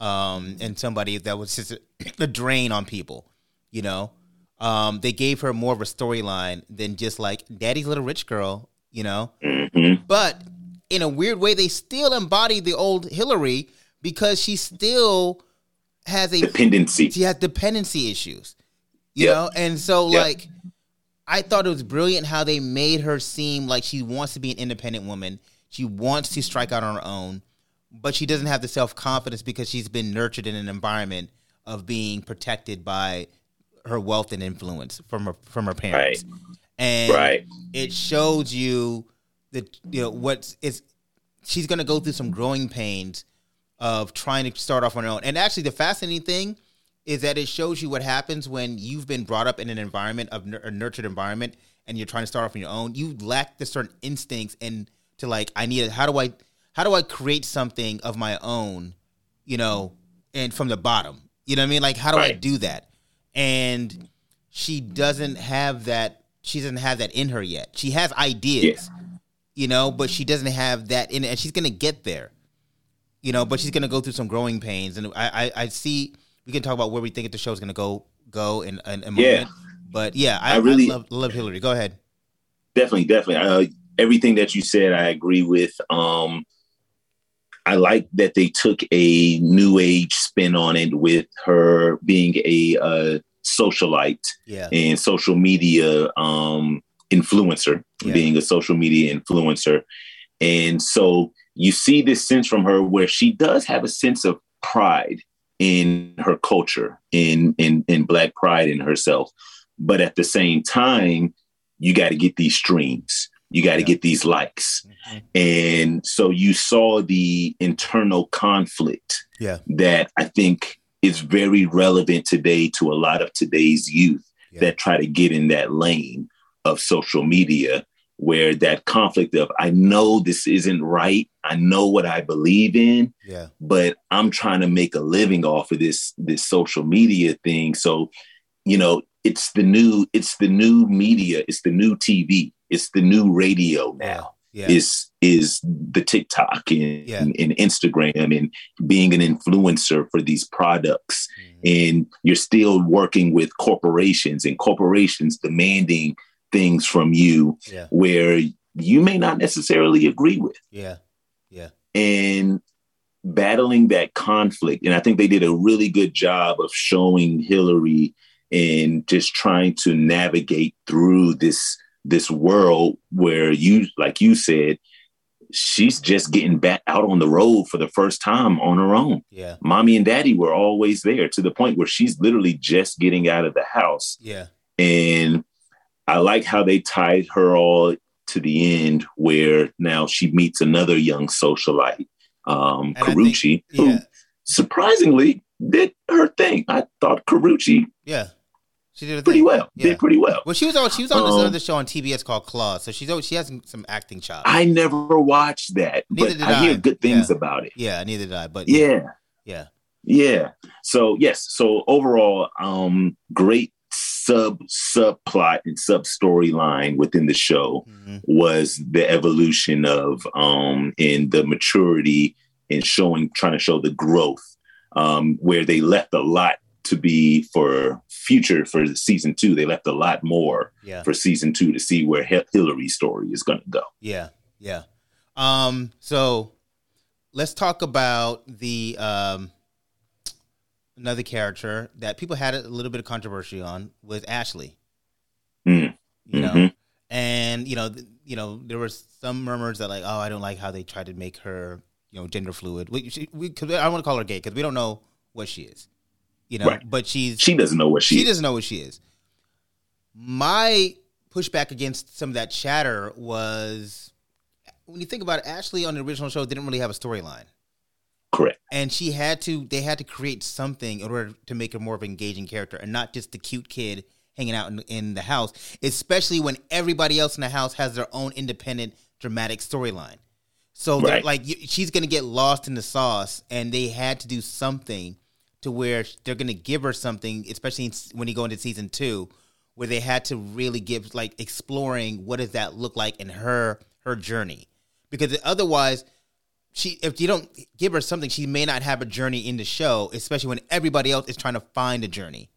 um, and somebody that was just a, a drain on people, you know? Um, they gave her more of a storyline than just like daddy's little rich girl, you know? Mm-hmm. But in a weird way, they still embody the old Hillary because she still has a dependency. She has dependency issues. You yep. know, and so yep. like I thought it was brilliant how they made her seem like she wants to be an independent woman. She wants to strike out on her own, but she doesn't have the self confidence because she's been nurtured in an environment of being protected by her wealth and influence from her from her parents. Right. And right. it shows you that you know what's it's she's gonna go through some growing pains of trying to start off on her own. And actually, the fascinating thing is that it shows you what happens when you've been brought up in an environment of a nurtured environment and you're trying to start off on your own. You lack the certain instincts and to like, I need it. How do I, how do I create something of my own, you know, and from the bottom? You know what I mean? Like, how do right. I do that? And she doesn't have that. She doesn't have that in her yet. She has ideas, yeah. you know, but she doesn't have that in it, and she's gonna get there you know, but she's gonna go through some growing pains, and I, I, I see. We can talk about where we think the show is gonna go, go in, in a moment. But yeah, I, I really I love, love, Hillary. Go ahead. Definitely, definitely. Uh, everything that you said, I agree with. Um, I like that they took a new age spin on it with her being a uh, socialite yeah. and social media um, influencer, yeah. being a social media influencer. And so you see this sense from her where she does have a sense of pride in her culture, in in in black pride in herself. But at the same time, you got to get these streams. You got to yeah. get these likes. Mm-hmm. And so you saw the internal conflict yeah. that I think is very relevant today to a lot of today's youth yeah. that try to get in that lane of social media where that conflict of I know this isn't right, I know what I believe in, yeah, but I'm trying to make a living off of this this social media thing. So, you know, it's the new it's the new media, it's the new TV. it's the new radio now. Yeah. Is is the TikTok and, yeah. and, and, Instagram and being an influencer for these products. Mm-hmm. And you're still working with corporations and corporations demanding things from you yeah. where you may not necessarily agree with. Yeah. And battling that conflict. And I think they did a really good job of showing Hillary and just trying to navigate through this this world where you like you said she's just getting back out on the road for the first time on her own. Yeah. Mommy and daddy were always there to the point where she's literally just getting out of the house. Yeah. And I like how they tied her all to the end where now she meets another young socialite, um, Karrueche, think, yeah. who surprisingly did her thing. I thought Karrueche yeah. She did pretty thing. well. Yeah. Did pretty well. Well, she was on. She was on um, this other show on TBS called Claws, so she's she has some acting chops. I never watched that, neither but I, I, hear good things yeah. about it. Yeah, neither did I. But yeah, yeah, yeah. So yes, so overall, um, great sub subplot and sub storyline within the show mm-hmm. was the evolution of um in the maturity and showing trying to show the growth um where they left a lot to be for future for season two. They left a lot more yeah. for season two to see where H- Hillary's story is going to go. Yeah, yeah. Um, so let's talk about the um, another character that people had a little bit of controversy on was Ashley. Mm. You know, mm-hmm. and you know, th- you know, there was some murmurs that like, oh, I don't like how they tried to make her, you know, gender fluid. We, she, we I want to call her gay because we don't know what she is you know. Right. But she's she doesn't know what she she is. doesn't know what she is. My pushback against some of that chatter was when you think about it, Ashley on the original show didn't really have a storyline. Correct. And she had to they had to create something in order to make her more of an engaging character and not just the cute kid hanging out in, in the house, especially when everybody else in the house has their own independent dramatic storyline. So right. like she's going to get lost in the sauce and they had to do something to where they're going to give her something, especially when you go into season two, where they had to really give like exploring what does that look like in her her journey, because otherwise, she if you don't give her something, she may not have a journey in the show, especially when everybody else is trying to find a journey.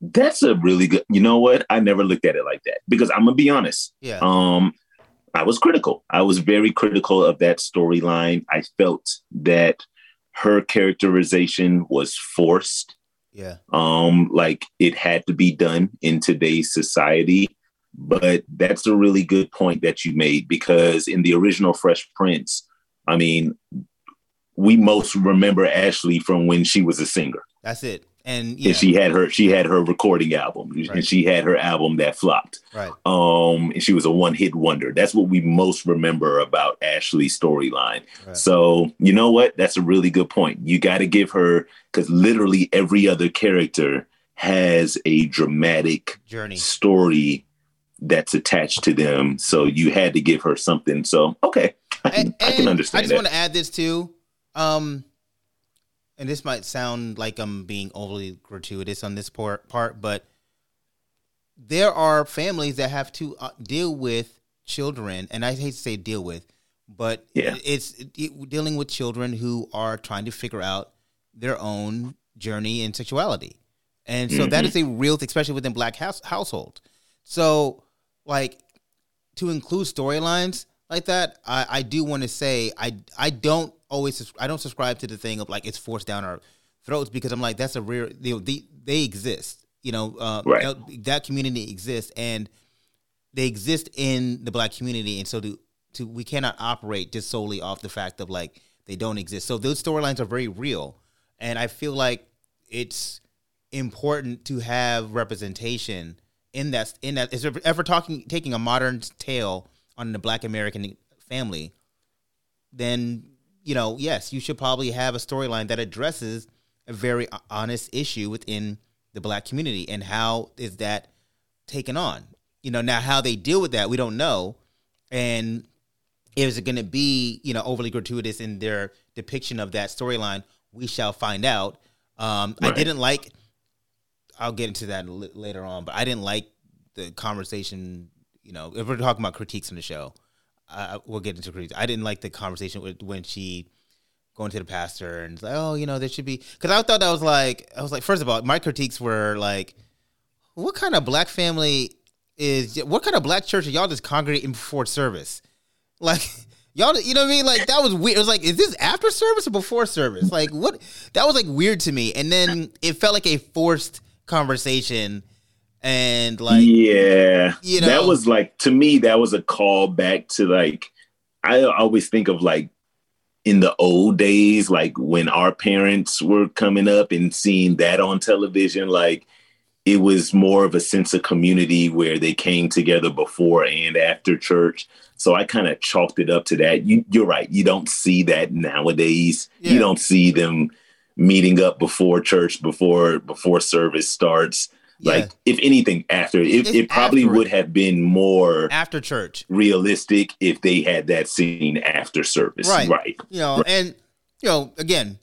That's a really good. You know what? I never looked at it like that because I'm gonna be honest. Yeah. Um, I was critical. I was very critical of that storyline. I felt that her characterization was forced. Yeah. Um, like it had to be done in today's society. But that's a really good point that you made because in the original Fresh Prince, I mean, we most remember Ashley from when she was a singer. That's it. And, and she had her she had her recording album right. and she had her album that flopped. Right. Um and she was a one-hit wonder. That's what we most remember about ashley's storyline. Right. so you know what? That's a really good point. You got to give her because literally every other character has a dramatic journey. story that's attached to them. So you had to give her something. So okay i can, I can understand i just want to add this too um and this might sound like I'm being overly gratuitous on this part, part but there are families that have to uh, deal with children, and I hate to say deal with, but yeah. it's it, dealing with children who are trying to figure out their own journey in sexuality, and so mm-hmm. that is a real, thing, especially within black house, households. So, like, to include storylines like that, I, I do want to say I I don't always I don't subscribe to the thing of like it's forced down our throats because I'm like that's a real they they, they exist you know uh, right. that community exists and they exist in the black community and so to to we cannot operate just solely off the fact of like they don't exist so those storylines are very real and I feel like it's important to have representation in that in that is ever talking taking a modern tale on the black American family then you know, yes, you should probably have a storyline that addresses a very honest issue within the black community and how is that taken on. You know, now how they deal with that, we don't know. And is it going to be, you know, overly gratuitous in their depiction of that storyline? We shall find out. Um, right. I didn't like. I'll get into that later on, but I didn't like the conversation you know, if we're talking about critiques on the show, uh, we'll get into critiques. I didn't like the conversation with when she going to the pastor and like, oh, you know, there should be because I thought that was like, I was like, first of all, my critiques were like, what kind of black family is what kind of black church are y'all just congregating before service? Like y'all, you know what I mean? Like that was weird. It was like, is this after service or before service? Like what? That was like weird to me. And then it felt like a forced conversation. And like, yeah, you know, that was like to me, that was a call back to like, I always think of like in the old days, like when our parents were coming up and seeing that on television, like it was more of a sense of community where they came together before and after church. So I kind of chalked it up to that. You, are right. You don't see that nowadays. Yeah. You don't see them meeting up before church, before before service starts. Yeah. Like if anything, after it, it probably would have been more after church realistic if they had that scene after service. Right. Right. You know, right. and you know, again,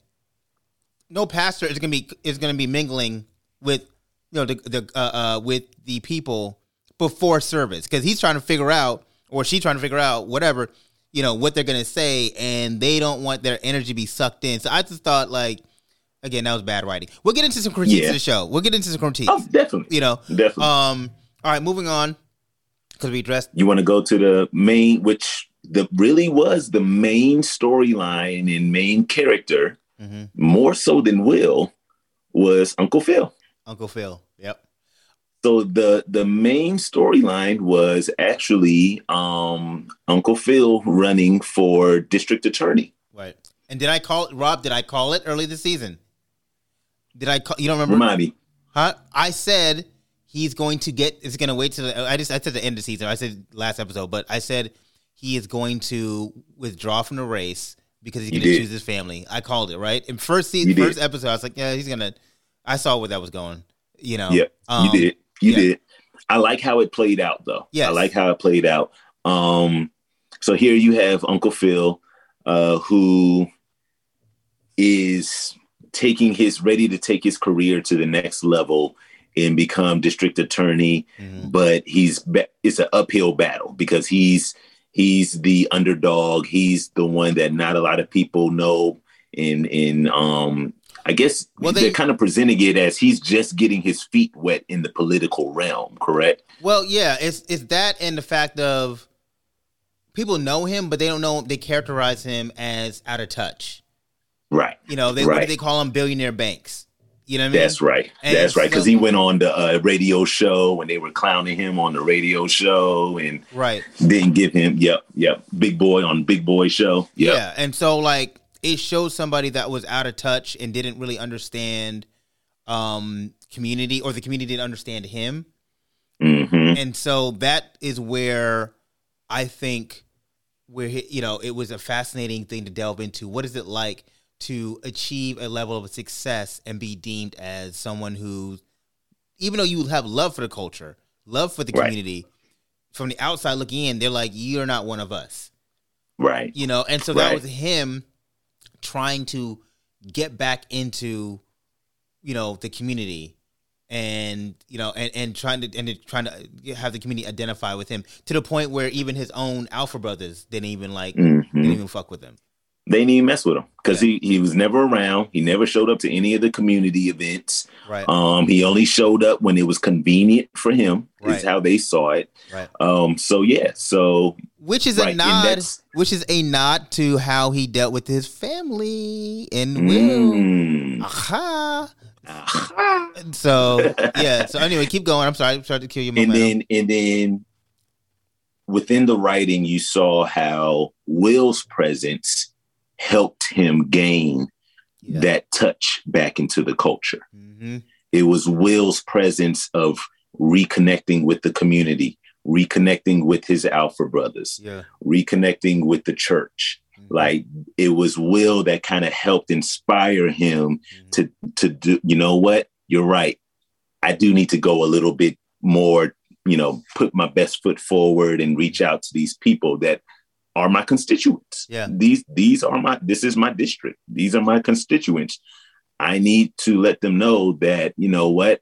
no pastor is gonna be is gonna be mingling with you know the the uh, uh, with the people before service because he's trying to figure out or she's trying to figure out whatever you know what they're gonna say and they don't want their energy to be sucked in. So I just thought like again that was bad writing. We'll get into some critiques yeah. of the show. We'll get into some critiques. Oh, definitely. You know, definitely. Um. All right, moving on because we addressed. You want to go to the main, which the really was the main storyline and main character, mm-hmm. more so than Will, was Uncle Phil. Uncle Phil. Yep. So the the main storyline was actually um, Uncle Phil running for district attorney. Right. And did I call it, Rob? Did I call it early this season? Did I call? You don't remember? Remind me. Huh? I said he's going to get. Is going to wait to the. I just I said the end of the season. I said last episode, but I said he is going to withdraw from the race because he's going to choose his family. I called it right in first season, first episode. I was like, yeah, he's gonna I saw where that was going. You know. Yeah, um, you did. You yeah. did. I like how it played out though. Yeah, I like how it played out. Um, so here you have Uncle Phil, uh, who is taking his ready to take his career to the next level and become district attorney, mm-hmm. but he's it's an uphill battle because he's he's the underdog. He's the one that not a lot of people know in in um I guess well, they, are kind of presenting it as he's just getting his feet wet in the political realm, correct? Well, yeah, it's it's that and the fact of people know him, but they don't know they characterize him as out of touch. Right. You know, they right. what do they call them? Billionaire banks. You know what I mean? That's right. And That's right. Because so, he went on the uh, radio show and they were clowning him on the radio show and right didn't give him. Yep, yep. Big boy on Big Boy show. Yep. Yeah, and so like it shows somebody that was out of touch and didn't really understand um, community or the community didn't understand him. Mm-hmm. And so that is where I think where you know it was a fascinating thing to delve into. What is it like to achieve a level of success and be deemed as someone who, even though you have love for the culture, love for the community, right. from the outside looking in, they're like, you're not one of us. Right. You know, and so right. that was him trying to get back into you know the community and you know and, and trying to and trying to have the community identify with him to the point where even his own alpha brothers didn't even like mm-hmm. didn't even fuck with him they didn't even mess with him because yeah. he, he was never around. He never showed up to any of the community events. Right. Um, he only showed up when it was convenient for him. Right. Is how they saw it. Right. Um. So yeah. So which is right, a nod. Which is a nod to how he dealt with his family and mm. Will. Aha. Aha. So yeah. So anyway, keep going. I'm sorry. I'm sorry to kill you. And then and then within the writing, you saw how Will's presence helped him gain yeah. that touch back into the culture. Mm-hmm. It was Will's presence of reconnecting with the community, reconnecting with his alpha brothers, yeah. reconnecting with the church. Mm-hmm. Like it was Will that kind of helped inspire him mm-hmm. to to do. You know what? You're right. I do need to go a little bit more. You know, put my best foot forward and reach out to these people that are my constituents. Yeah. These these are my this is my district. These are my constituents. I need to let them know that, you know what,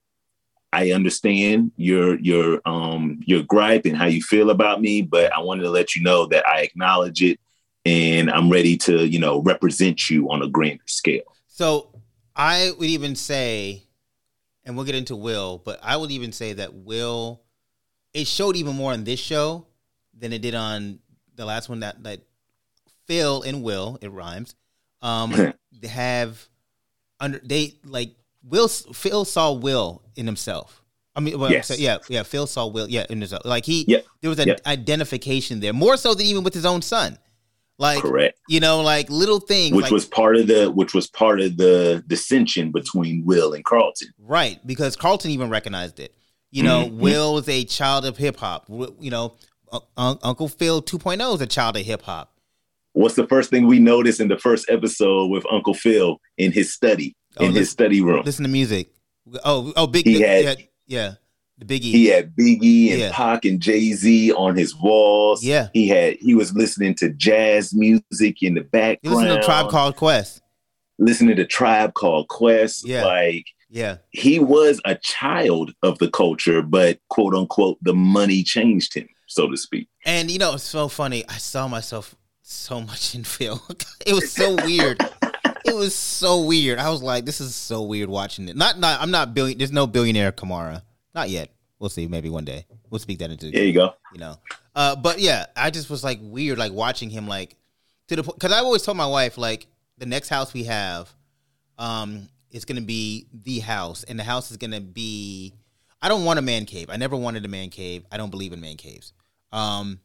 I understand your your um your gripe and how you feel about me, but I wanted to let you know that I acknowledge it and I'm ready to, you know, represent you on a grander scale. So I would even say, and we'll get into Will, but I would even say that Will it showed even more on this show than it did on the last one that that Phil and Will, it rhymes, um have under they like Will Phil saw Will in himself. I mean, well, yes. so, yeah, yeah. Phil saw Will, yeah, in himself. Like he, yep. there was an yep. identification there, more so than even with his own son. Like, correct. You know, like little things, which like, was part of the, which was part of the dissension between Will and Carlton. Right, because Carlton even recognized it. You know, mm-hmm. Will was a child of hip hop. You know, uh, Uncle Phil 2.0 is a child of hip hop. What's the first thing we noticed in the first episode with Uncle Phil in his study? oh, in his study room. Listen to music. Oh, oh, big. He had, had, yeah, the Biggie. He had Biggie and yeah. Pac and Jay Z on his walls. Yeah, he had. He was listening to jazz music in the background. Listening to Tribe Called Quest. Listening to Tribe Called Quest. Yeah, like yeah, he was a child of the culture, but quote unquote, the money changed him, so to speak. And you know, it's so funny. I saw myself so much in Phil. it was so weird it was so weird. I was like, this is so weird watching it. Not, not. I'm not billion. There's no billionaire Kamara. Not yet. We'll see. Maybe one day. We'll speak that into. There you go. You know. Uh, but yeah, I just was like weird, like watching him, like to the because I always told my wife like the next house we have, um, is gonna be the house, and the house is gonna be. I don't want a man cave. I never wanted a man cave. I don't believe in man caves. Um,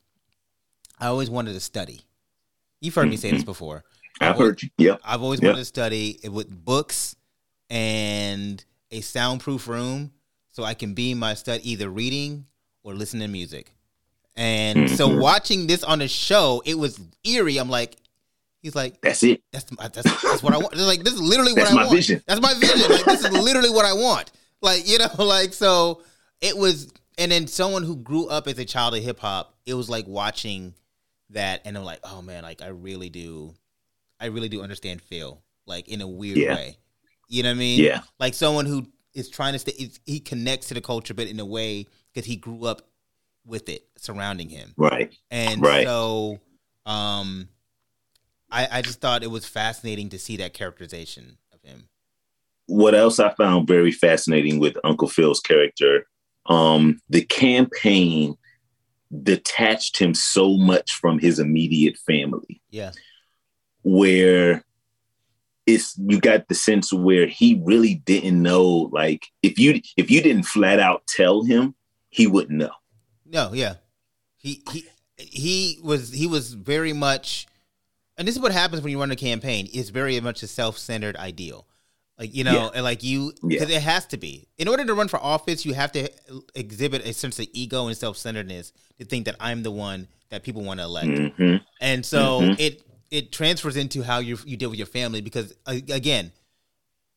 I always wanted to study. You've heard me say this mm-hmm. before. I've heard you. Yep. I've always yep. wanted to study with books and a soundproof room so I can be in my study either reading or listening to music. And mm-hmm. so watching this on the show, it was eerie. I'm like, he's like, that's it. That's that's, that's what I want. like this is literally what that's I want. Vision. That's my vision. Like this is literally what I want. Like you know, like so it was. And then someone who grew up as a child of hip hop, it was like watching that, and I'm like, oh man, like I really do I really do understand Phil, like in a weird yeah. way. You know what I mean? Yeah. Like someone who is trying to stay, he connects to the culture, but in a way because he grew up with it surrounding him. Right. And right. so, um, I I just thought it was fascinating to see that characterization of him. What else I found very fascinating with Uncle Phil's character, um, the campaign detached him so much from his immediate family. Yeah. Where it's you got the sense where he really didn't know like if you if you didn't flat out tell him he wouldn't know. No yeah. He he he was he was very much and this is what happens when you run a campaign it's very much a self-centered ideal like you know yeah. and like you because yeah. it has to be in order to run for office you have to exhibit a sense of ego and self-centeredness to think that i'm the one that people want to elect mm-hmm. and so mm-hmm. it it transfers into how you you deal with your family because again,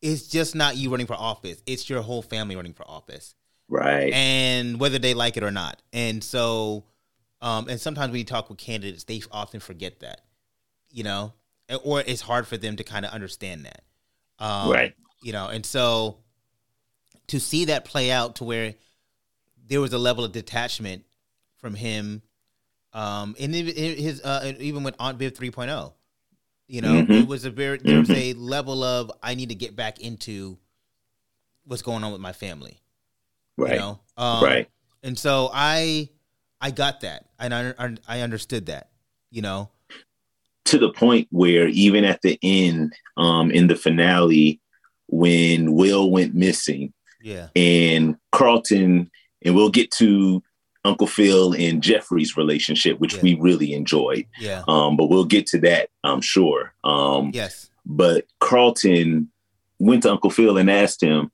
it's just not you running for office; it's your whole family running for office, right? And whether they like it or not, and so, um, and sometimes when you talk with candidates, they often forget that, you know, or it's hard for them to kind of understand that, um, right? You know, and so to see that play out to where there was a level of detachment from him um, and his uh, even with Aunt Viv 3.0, you know, mm-hmm. it was a very there was a level of I need to get back into what's going on with my family, right? You know? um, right. And so I I got that, and I I understood that, you know, to the point where even at the end, um, in the finale, when Will went missing, yeah, and Carlton, and we'll get to Uncle Phil and Jeffrey's relationship, which yeah. we really enjoyed. Yeah. Um, but we'll get to that, I'm sure. Um, yes. But Carlton went to Uncle Phil and asked him,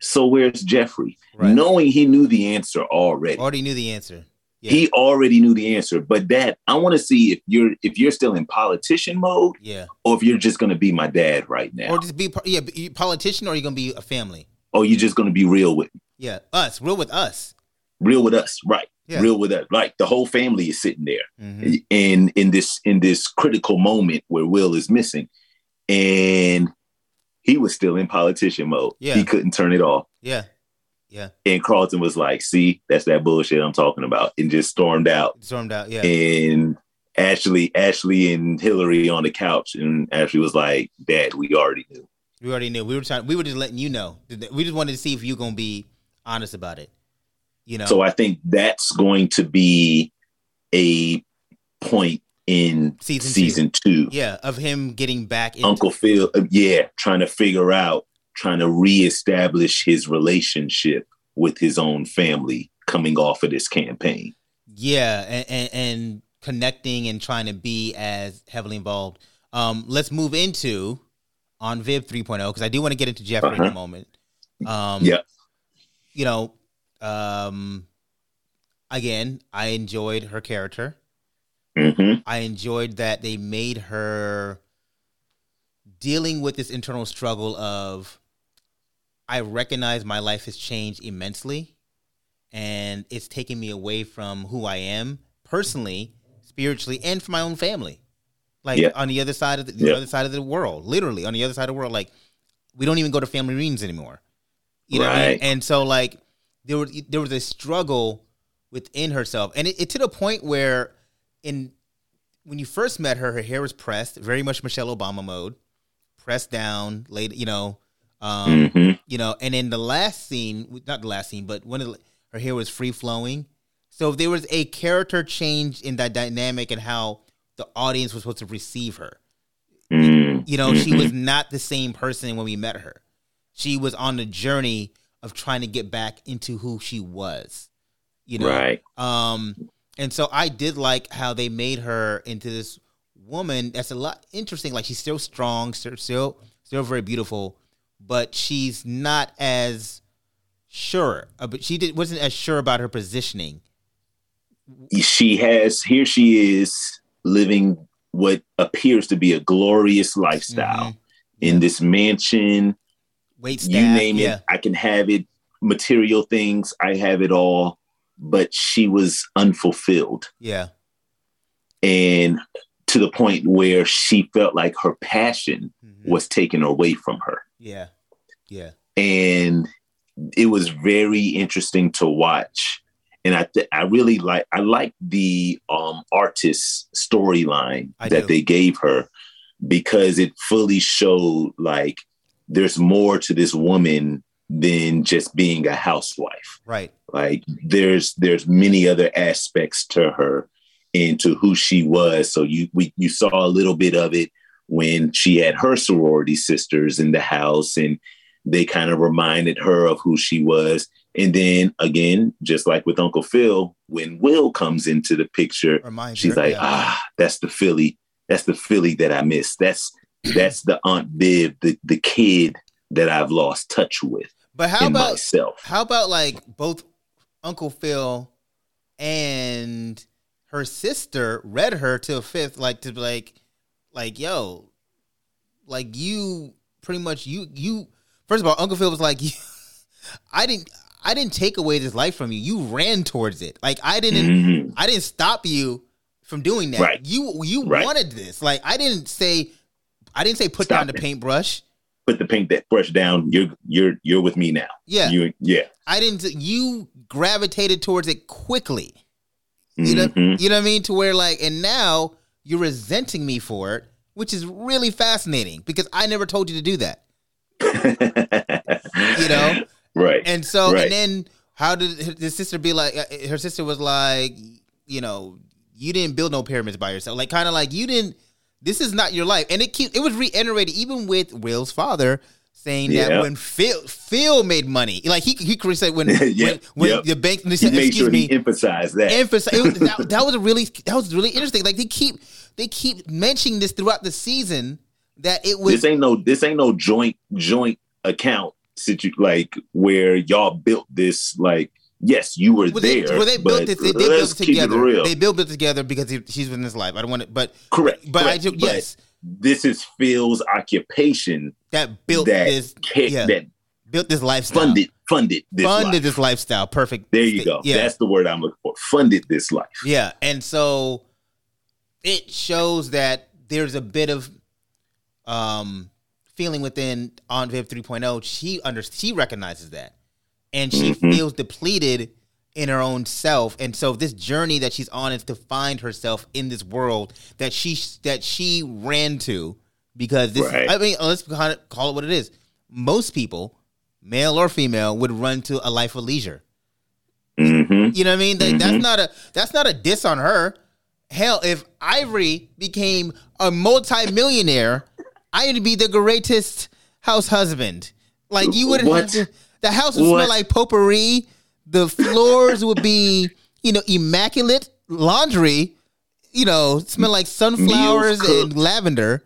"So where's Jeffrey?" Right. Knowing he knew the answer already. Already knew the answer. Yeah. He already knew the answer. But dad, I want to see if you're if you're still in politician mode, yeah, or if you're just going to be my dad right now, or just be yeah, politician, or you're you going to be a family? Or you're just going to be real with me? Yeah, us, real with us real with us, right? Yeah. Real with us. Like the whole family is sitting there mm-hmm. in in this in this critical moment where Will is missing. And he was still in politician mode. Yeah. He couldn't turn it off. Yeah. Yeah. And Carlton was like, "See, that's that bullshit I'm talking about," and just stormed out. Stormed out. Yeah. And Ashley, Ashley, and Hillary on the couch, and Ashley was like, "Dad, we already knew. We already knew. We were trying. We were just letting you know. We just wanted to see if you're gonna be honest about it. You know. So I think that's going to be a point in season, season two. two. Yeah, of him getting back. Into- Uncle Phil. Uh, yeah, trying to figure out, trying to reestablish his relationship with his own family coming off of this campaign. Yeah, and, and, and connecting and trying to be as heavily involved. Um, let's move into Aunt Viv 3.0 because I do want to get into Jeffrey uh-huh. in a uh-huh. moment. Um, yeah, you know, um, again, I enjoyed her character. Mm-hmm. I enjoyed that they made her dealing with this internal struggle of I recognize my life has changed immensely and it's taken me away from who I am personally, spiritually, and for my own family. Like yeah. on the other side of the, the yeah. other side of the world, literally on the other side of the world, like we don't even go to family reunions anymore. You know, right. and so like there was there was a struggle within herself, and it, it to the point where in when you first met her, her hair was pressed, very much Michelle Obama mode, pressed down, laid, you know, um, mm-hmm. you know, and in the last scene, not the last scene, but when the, her hair was free flowing. So there was a character change in that dynamic and how the audience was supposed to receive her. Mm-hmm. You know, she was mm-hmm. not the same person when we met her. She was on the journey of trying to get back into who she was. You know, right? Um, and so I did like how they made her into this woman that's a lot interesting. Like she's still strong, still still, still very beautiful, but she's not as sure. But she did wasn't as sure about her positioning. She has here. She is living what appears to be a glorious lifestyle mm-hmm. in this mansion. Wait, staff, you name yeah. it, I can have it. Material things, I have it all but she was unfulfilled. Yeah. And to the point where she felt like her passion mm-hmm. was taken away from her. Yeah. Yeah. And it was very interesting to watch. And I th- I really like I like the um artist storyline that do. they gave her because it fully showed like there's more to this woman than just being a housewife. Right. Like there's there's many other aspects to her into who she was. So you we you saw a little bit of it when she had her sorority sisters in the house and they kind of reminded her of who she was. And then again, just like with Uncle Phil, when Will comes into the picture, Reminds she's her, like, yeah. ah, that's the Philly, that's the Philly that I miss. That's that's the Aunt Viv, the the kid that I've lost touch with. But how about myself? How about like both Uncle Phil and her sister read her to a fifth, like to like, like yo, like you pretty much you you. First of all, Uncle Phil was like, I didn't. I didn't take away this life from you. You ran towards it. Like I didn't mm-hmm. I didn't stop you from doing that. Right. You you right. wanted this. Like I didn't say I didn't say put Stop down the paintbrush put the paint that brush down. You're you're you're with me now. Yeah, you yeah. I didn't. You gravitated towards it quickly. You know, mm-hmm. you know what I mean. To where like, and now you're resenting me for it, which is really fascinating because I never told you to do that. you know, right? And so, right. and then how did his sister be like? Uh, her sister was like, you know, you didn't build no pyramids by yourself. Like, kind of like you didn't this is not your life. And it keep, it was reiterated even with Will's father saying yeah. that when Phil Phil made money, like he he could say when when, when yep. the bank he said, made sure me, he emphasized that. Emphasize was, that, that was a really that was really interesting. Like they keep they keep mentioning this throughout the season that it was this ain't no this ain't no joint joint account situ like where y'all built this like yes, you were well, they, there. Well, they built it. They, they built it together. It they built it together because he, she's in his life. I don't want it, but correct. But correct, I do, yes. This is Phil's occupation that built that this. yeah, that built this lifestyle. Funded, funded, this funded life. this lifestyle. Perfect. There you go. Yeah. That's the word I'm looking for. Funded this life. Yeah, and so it shows that there's a bit of um feeling within Aunt Viv 3.0. She under she recognizes that and she mm-hmm. feels depleted in her own self and so this journey that she's on is to find herself in this world that she that she ran to because this right. i mean let's call it what it is most people male or female would run to a life of leisure mm-hmm. you know what i mean mm-hmm. that's not a that's not a diss on her hell if ivory became a multi-millionaire i'd be the greatest house husband like you wouldn't have to the house would what? smell like potpourri the floors would be, you know, immaculate laundry. You know, smell like sunflowers and lavender.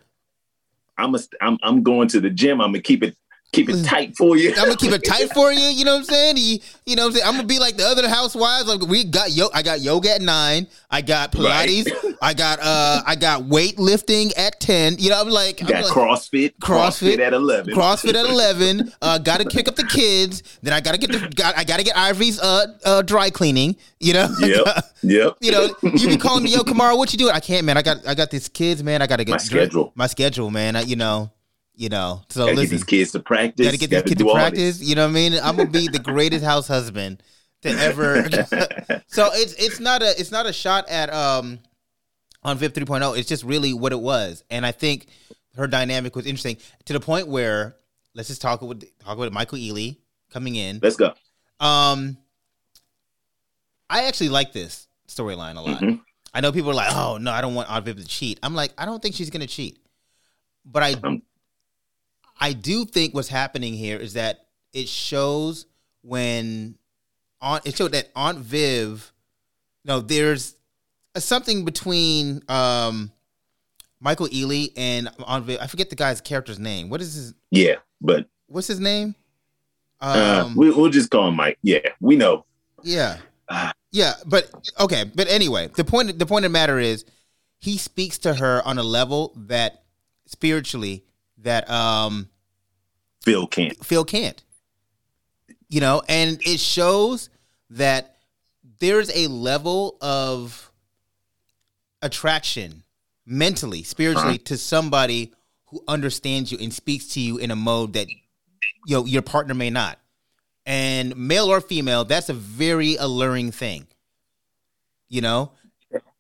I'm a, I'm I'm going to the gym. I'm gonna keep it keep it tight for you. I'm gonna keep it tight for you. You know what I'm saying? You, you know what I'm saying? I'm gonna be like the other housewives. Like we got yo, I got yoga at nine. I got Pilates. Right. I got uh, I got weightlifting at ten. You know, I'm like, got I'm like, CrossFit, CrossFit, CrossFit at eleven. CrossFit at eleven. Uh, got to kick up the kids. Then I gotta get the, got, I gotta get Ivory's uh, uh dry cleaning. You know. Yep. yep. You know, you be calling me, yo, Kamara, what you doing? I can't, man. I got I got these kids, man. I gotta get my schedule. My schedule, man. I, you know. You know, so gotta listen, get these kids to practice. Gotta get these kids to practice. You know what I mean? I'm gonna be the greatest house husband to ever. so it's it's not a it's not a shot at um Aunt Viv 3.0. It's just really what it was, and I think her dynamic was interesting to the point where let's just talk with talk about Michael Ealy coming in. Let's go. Um, I actually like this storyline a lot. Mm-hmm. I know people are like, "Oh no, I don't want Aunt Viv to cheat." I'm like, I don't think she's gonna cheat, but I um, I do think what's happening here is that it shows when Aunt it showed that Aunt Viv, you know, there's a, something between um, Michael Ealy and Aunt Viv. I forget the guy's character's name. What is his? Yeah, but what's his name? Um, uh, we, will just call him Mike. Yeah, we know. Yeah, uh, yeah, but okay. But anyway, the point the point of the matter is, he speaks to her on a level that spiritually that um Phil can't. Phil can't. You know, and it shows that there's a level of attraction mentally, spiritually uh-huh. to somebody who understands you and speaks to you in a mode that you know, your partner may not. And male or female, that's a very alluring thing. You know?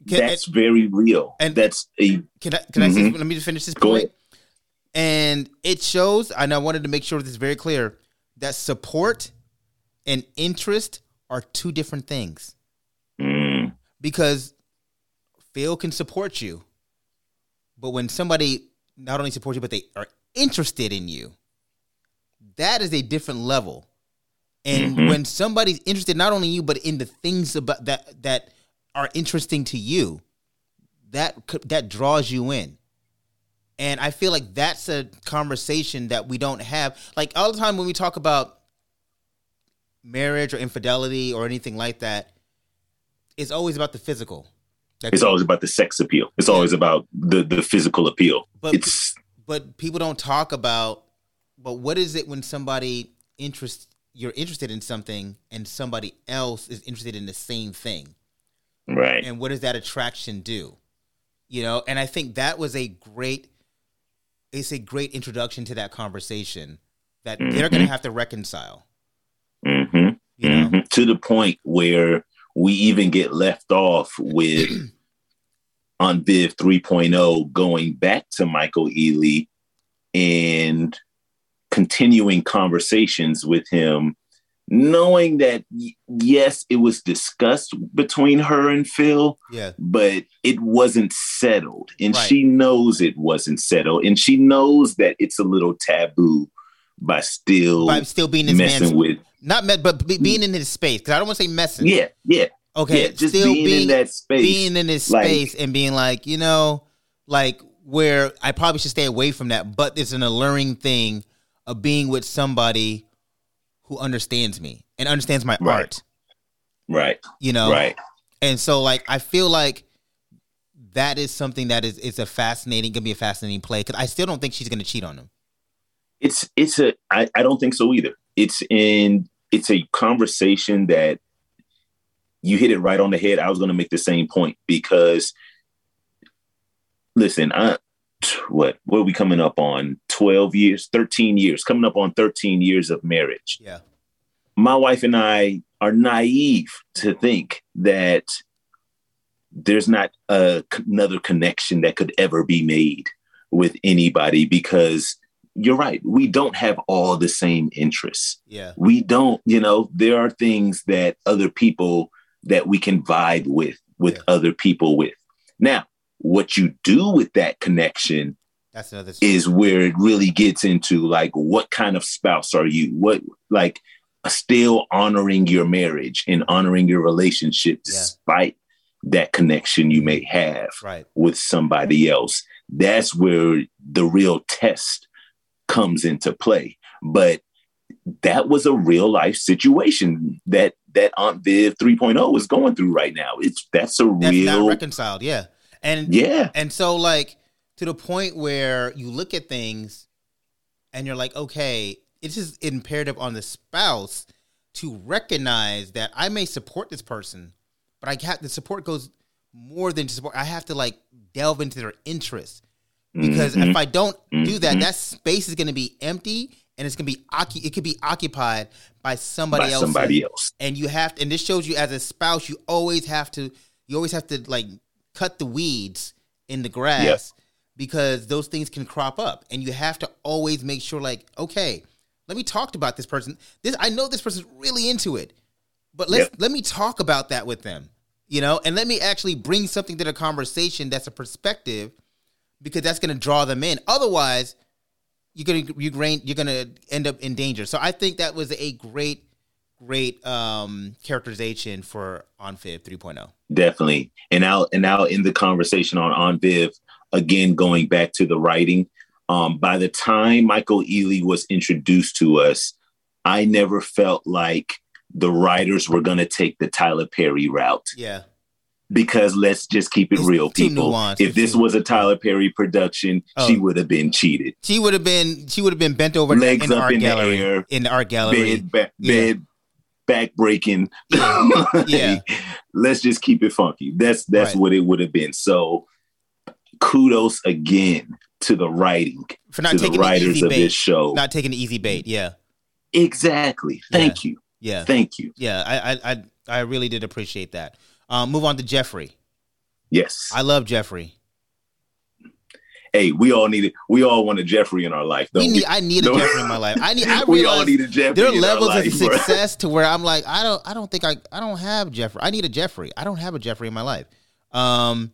Can, that's very real. And that's a can I can mm-hmm. I say, let me just finish this point? And it shows, and I wanted to make sure this is very clear, that support and interest are two different things. Mm. Because Phil can support you, but when somebody not only supports you, but they are interested in you, that is a different level. And mm-hmm. when somebody's interested not only in you, but in the things about that that are interesting to you, that that draws you in. And I feel like that's a conversation that we don't have. Like all the time when we talk about marriage or infidelity or anything like that, it's always about the physical. It's always about the sex appeal. It's yeah. always about the the physical appeal. But it's but people don't talk about but what is it when somebody interest you're interested in something and somebody else is interested in the same thing? Right. And what does that attraction do? You know, and I think that was a great it's a great introduction to that conversation that mm-hmm. they're going to have to reconcile. Mm-hmm. You know? Mm-hmm. To the point where we even get left off with Aunt Viv 3.0 going back to Michael Ealy and continuing conversations with him knowing that yes, it was discussed between her and Phil, yeah, but it wasn't settled, and right. she knows it wasn't settled, and she knows that it's a little taboo by still by still being messing with not met, but being in his space because I don't want to say messing. Yeah, yeah. Okay, yeah, just still being, being, in that space, being in his like, space, and being like, you know, like where I probably should stay away from that, but it's an alluring thing of being with somebody who understands me and understands my right. art. Right. You know? Right. And so like I feel like that is something that is is a fascinating gonna be a fascinating play because I still don't think she's gonna cheat on him. It's it's a I, I don't think so either. It's in it's a conversation that you hit it right on the head. I was gonna make the same point because listen, I what what are we coming up on 12 years 13 years coming up on 13 years of marriage yeah my wife and I are naive to think that there's not a, another connection that could ever be made with anybody because you're right. We don't have all the same interests. Yeah. We don't, you know, there are things that other people that we can vibe with, with yeah. other people with. Now, what you do with that connection that's another story. is where it really gets into like what kind of spouse are you? What like still honoring your marriage and honoring your relationship yeah. despite that connection you may have right. with somebody else. That's where the real test comes into play. But that was a real life situation that that Aunt Viv 3.0 is going through right now. It's that's a that's real not reconciled, yeah. And yeah. And so like to the point where you look at things and you're like, okay, it's just imperative on the spouse to recognize that I may support this person, but I have the support goes more than support. I have to like delve into their interests because mm-hmm. if I don't mm-hmm. do that, mm-hmm. that space is going to be empty and it's going to be it could be occupied by somebody by else. Somebody else. And you have to, and this shows you as a spouse, you always have to you always have to like cut the weeds in the grass yep. because those things can crop up and you have to always make sure like okay, let me talk about this person. This I know this person's really into it. But let's yep. let me talk about that with them. You know, and let me actually bring something to the conversation that's a perspective because that's going to draw them in. Otherwise, you're going to you're going you're going to end up in danger. So I think that was a great great um characterization for Aunt Viv 3.0. Definitely. And now and now in the conversation on Aunt Viv again going back to the writing um by the time Michael Ealy was introduced to us I never felt like the writers were going to take the Tyler Perry route. Yeah because let's just keep it it's real, people. If this was a Tyler Perry production, oh. she would have been cheated. She would have been. She would have been bent over legs in up art in gallery, the air, in the art gallery, bed, yeah. bed back breaking. Yeah. let's just keep it funky. That's that's right. what it would have been. So, kudos again to the writing for not to taking the writers of bait. this show, not taking the easy bait. Yeah, exactly. Thank yeah. you. Yeah, thank you. Yeah, I I I really did appreciate that. Um, move on to Jeffrey. Yes. I love Jeffrey. Hey, we all need it. We all want a Jeffrey in our life. we need, we? I need a Jeffrey in my life. I need. I we all need a Jeffrey. There are levels life, of success bro. to where I'm like, I don't. I don't think I. I don't have Jeffrey. I need a Jeffrey. I don't have a Jeffrey in my life. Um,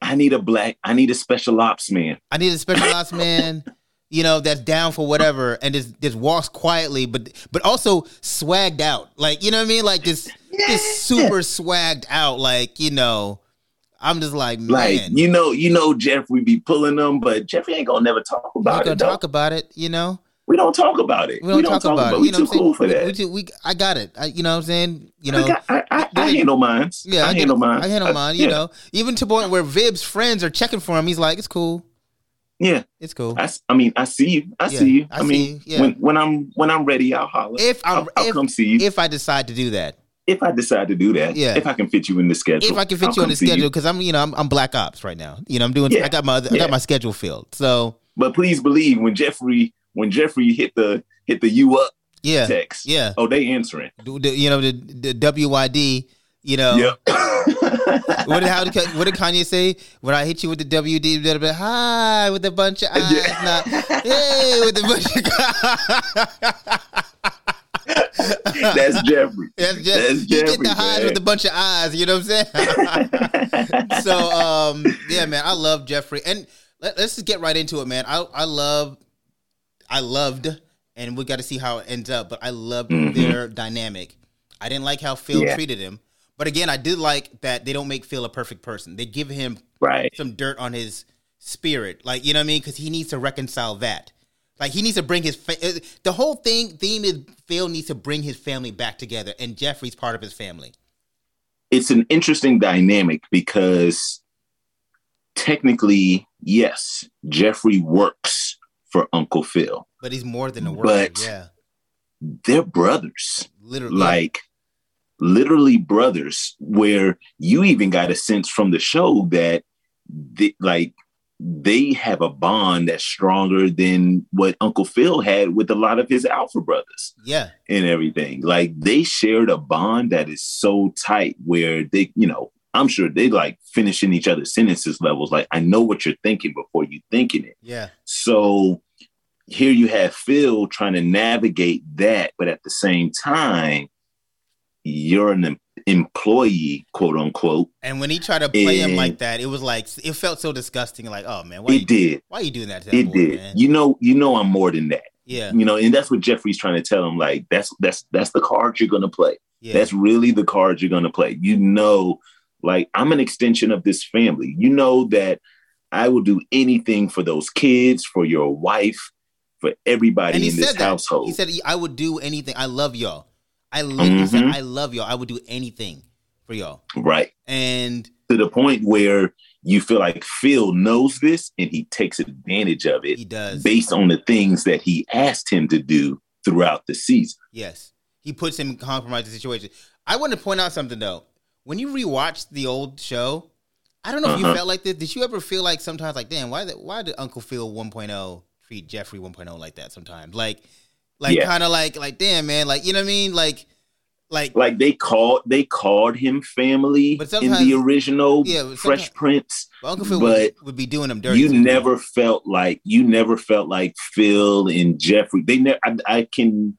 I need a black. I need a special ops man. I need a special ops man. You know that's down for whatever and just just walks quietly, but but also swagged out. Like you know what I mean? Like just yeah. just super swagged out. Like you know I'm just like, man. Like, you know, you know, Jeffrey be pulling them, but Jeffrey ain't gonna never talk about it. Talk about it, you know. We don't talk about it. We don't, we don't talk, talk, about, it. We you know too cool for that. We, we, I got it. I, you know what I'm saying? You know, I, I, I, I handle mine. Yeah, I, I handle mine. I handle mine. You yeah. know, even to point where Viv's friends are checking for him. He's like, it's cool. Yeah, it's cool. I, I mean, I see you. I yeah, see you. I, I mean, you. Yeah. when when I'm when I'm ready, I'll holler. If I'm, I'll, I'll come see you. If I decide to do that, if I decide to do that, yeah. if I can fit you in the schedule, if I can fit I'll you in the schedule, because I'm, you know, I'm, I'm black ops right now. You know, I'm doing, yeah. I got my, I got my schedule filled. So, but please believe when Jeffrey, when Jeffrey hit the hit the you up, yeah, text, yeah, oh, they answering. You know, the the WYD, you know. Yep. what did how did, what did Kanye say? When I hit you with the WD, hi with a bunch of eyes, yeah. not hey with a bunch of. That's Jeffrey. That's, Jeff- That's Jeffrey. You get the highs with a bunch of eyes. You know what I'm saying? so, um, yeah, man, I love Jeffrey, and let, us just get right into it, man. I I love, I loved, and we got to see how it ends up. But I loved mm-hmm. their dynamic. I didn't like how Phil yeah. treated him, but again, I did like that they don't make Phil a perfect person. They give him right. some dirt on his spirit, like you know what I mean, because he needs to reconcile that. Like he needs to bring his fa- uh, the whole thing theme is Phil needs to bring his family back together, and Jeffrey's part of his family. It's an interesting dynamic because technically, yes, Jeffrey works for Uncle Phil, but he's more than a worker. But yeah, they're brothers, literally, like literally brothers. Where you even got a sense from the show that, the, like they have a bond that's stronger than what Uncle Phil had with a lot of his alpha brothers. Yeah. And everything. Like they shared a bond that is so tight where they, you know, I'm sure they like finishing each other's sentences levels. Like, I know what you're thinking before you thinking it. Yeah. So here you have Phil trying to navigate that, but at the same time, you're an employee, quote unquote. And when he tried to play him like that, it was like it felt so disgusting. Like, oh man, why it you, did. Why are you doing that? that it boy, did. Man? You know, you know, I'm more than that. Yeah. You know, and that's what Jeffrey's trying to tell him. Like, that's that's that's the card you're gonna play. Yeah. That's really the card you're gonna play. You know, like I'm an extension of this family. You know that I will do anything for those kids, for your wife, for everybody in this that. household. He said, I would do anything. I love y'all. I literally mm-hmm. said, I love y'all. I would do anything for y'all. Right. And to the point where you feel like Phil knows this and he takes advantage of it. He does. Based on the things that he asked him to do throughout the season. Yes. He puts him in compromising situations. I want to point out something though. When you rewatch the old show, I don't know if uh-huh. you felt like this. Did you ever feel like sometimes like, damn, why did, why did Uncle Phil 1.0 treat Jeffrey 1.0 like that sometimes? Like like yeah. kind of like like damn man, like you know what I mean? Like like like they called they called him family but in the original yeah, Fresh Prince. Uncle Phil but would, would, be doing them dirty. You never felt like you never felt like Phil and Jeffrey. They never. I, I can.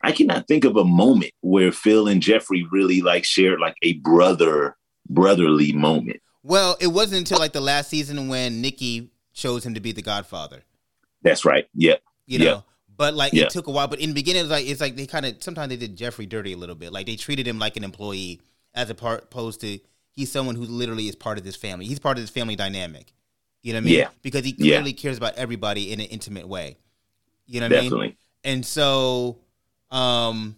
I cannot think of a moment where Phil and Jeffrey really like shared like a brother brotherly moment. Well, it wasn't until like the last season when Nikki chose him to be the Godfather. That's right. Yep. You know, yep. But like yeah. it took a while. But in the beginning, it was like it's like they kind of sometimes they did Jeffrey dirty a little bit. Like they treated him like an employee as opposed to he's someone who literally is part of this family. He's part of this family dynamic. You know what I mean? Yeah. Because he clearly yeah. cares about everybody in an intimate way. You know what Definitely. I mean? And so, um,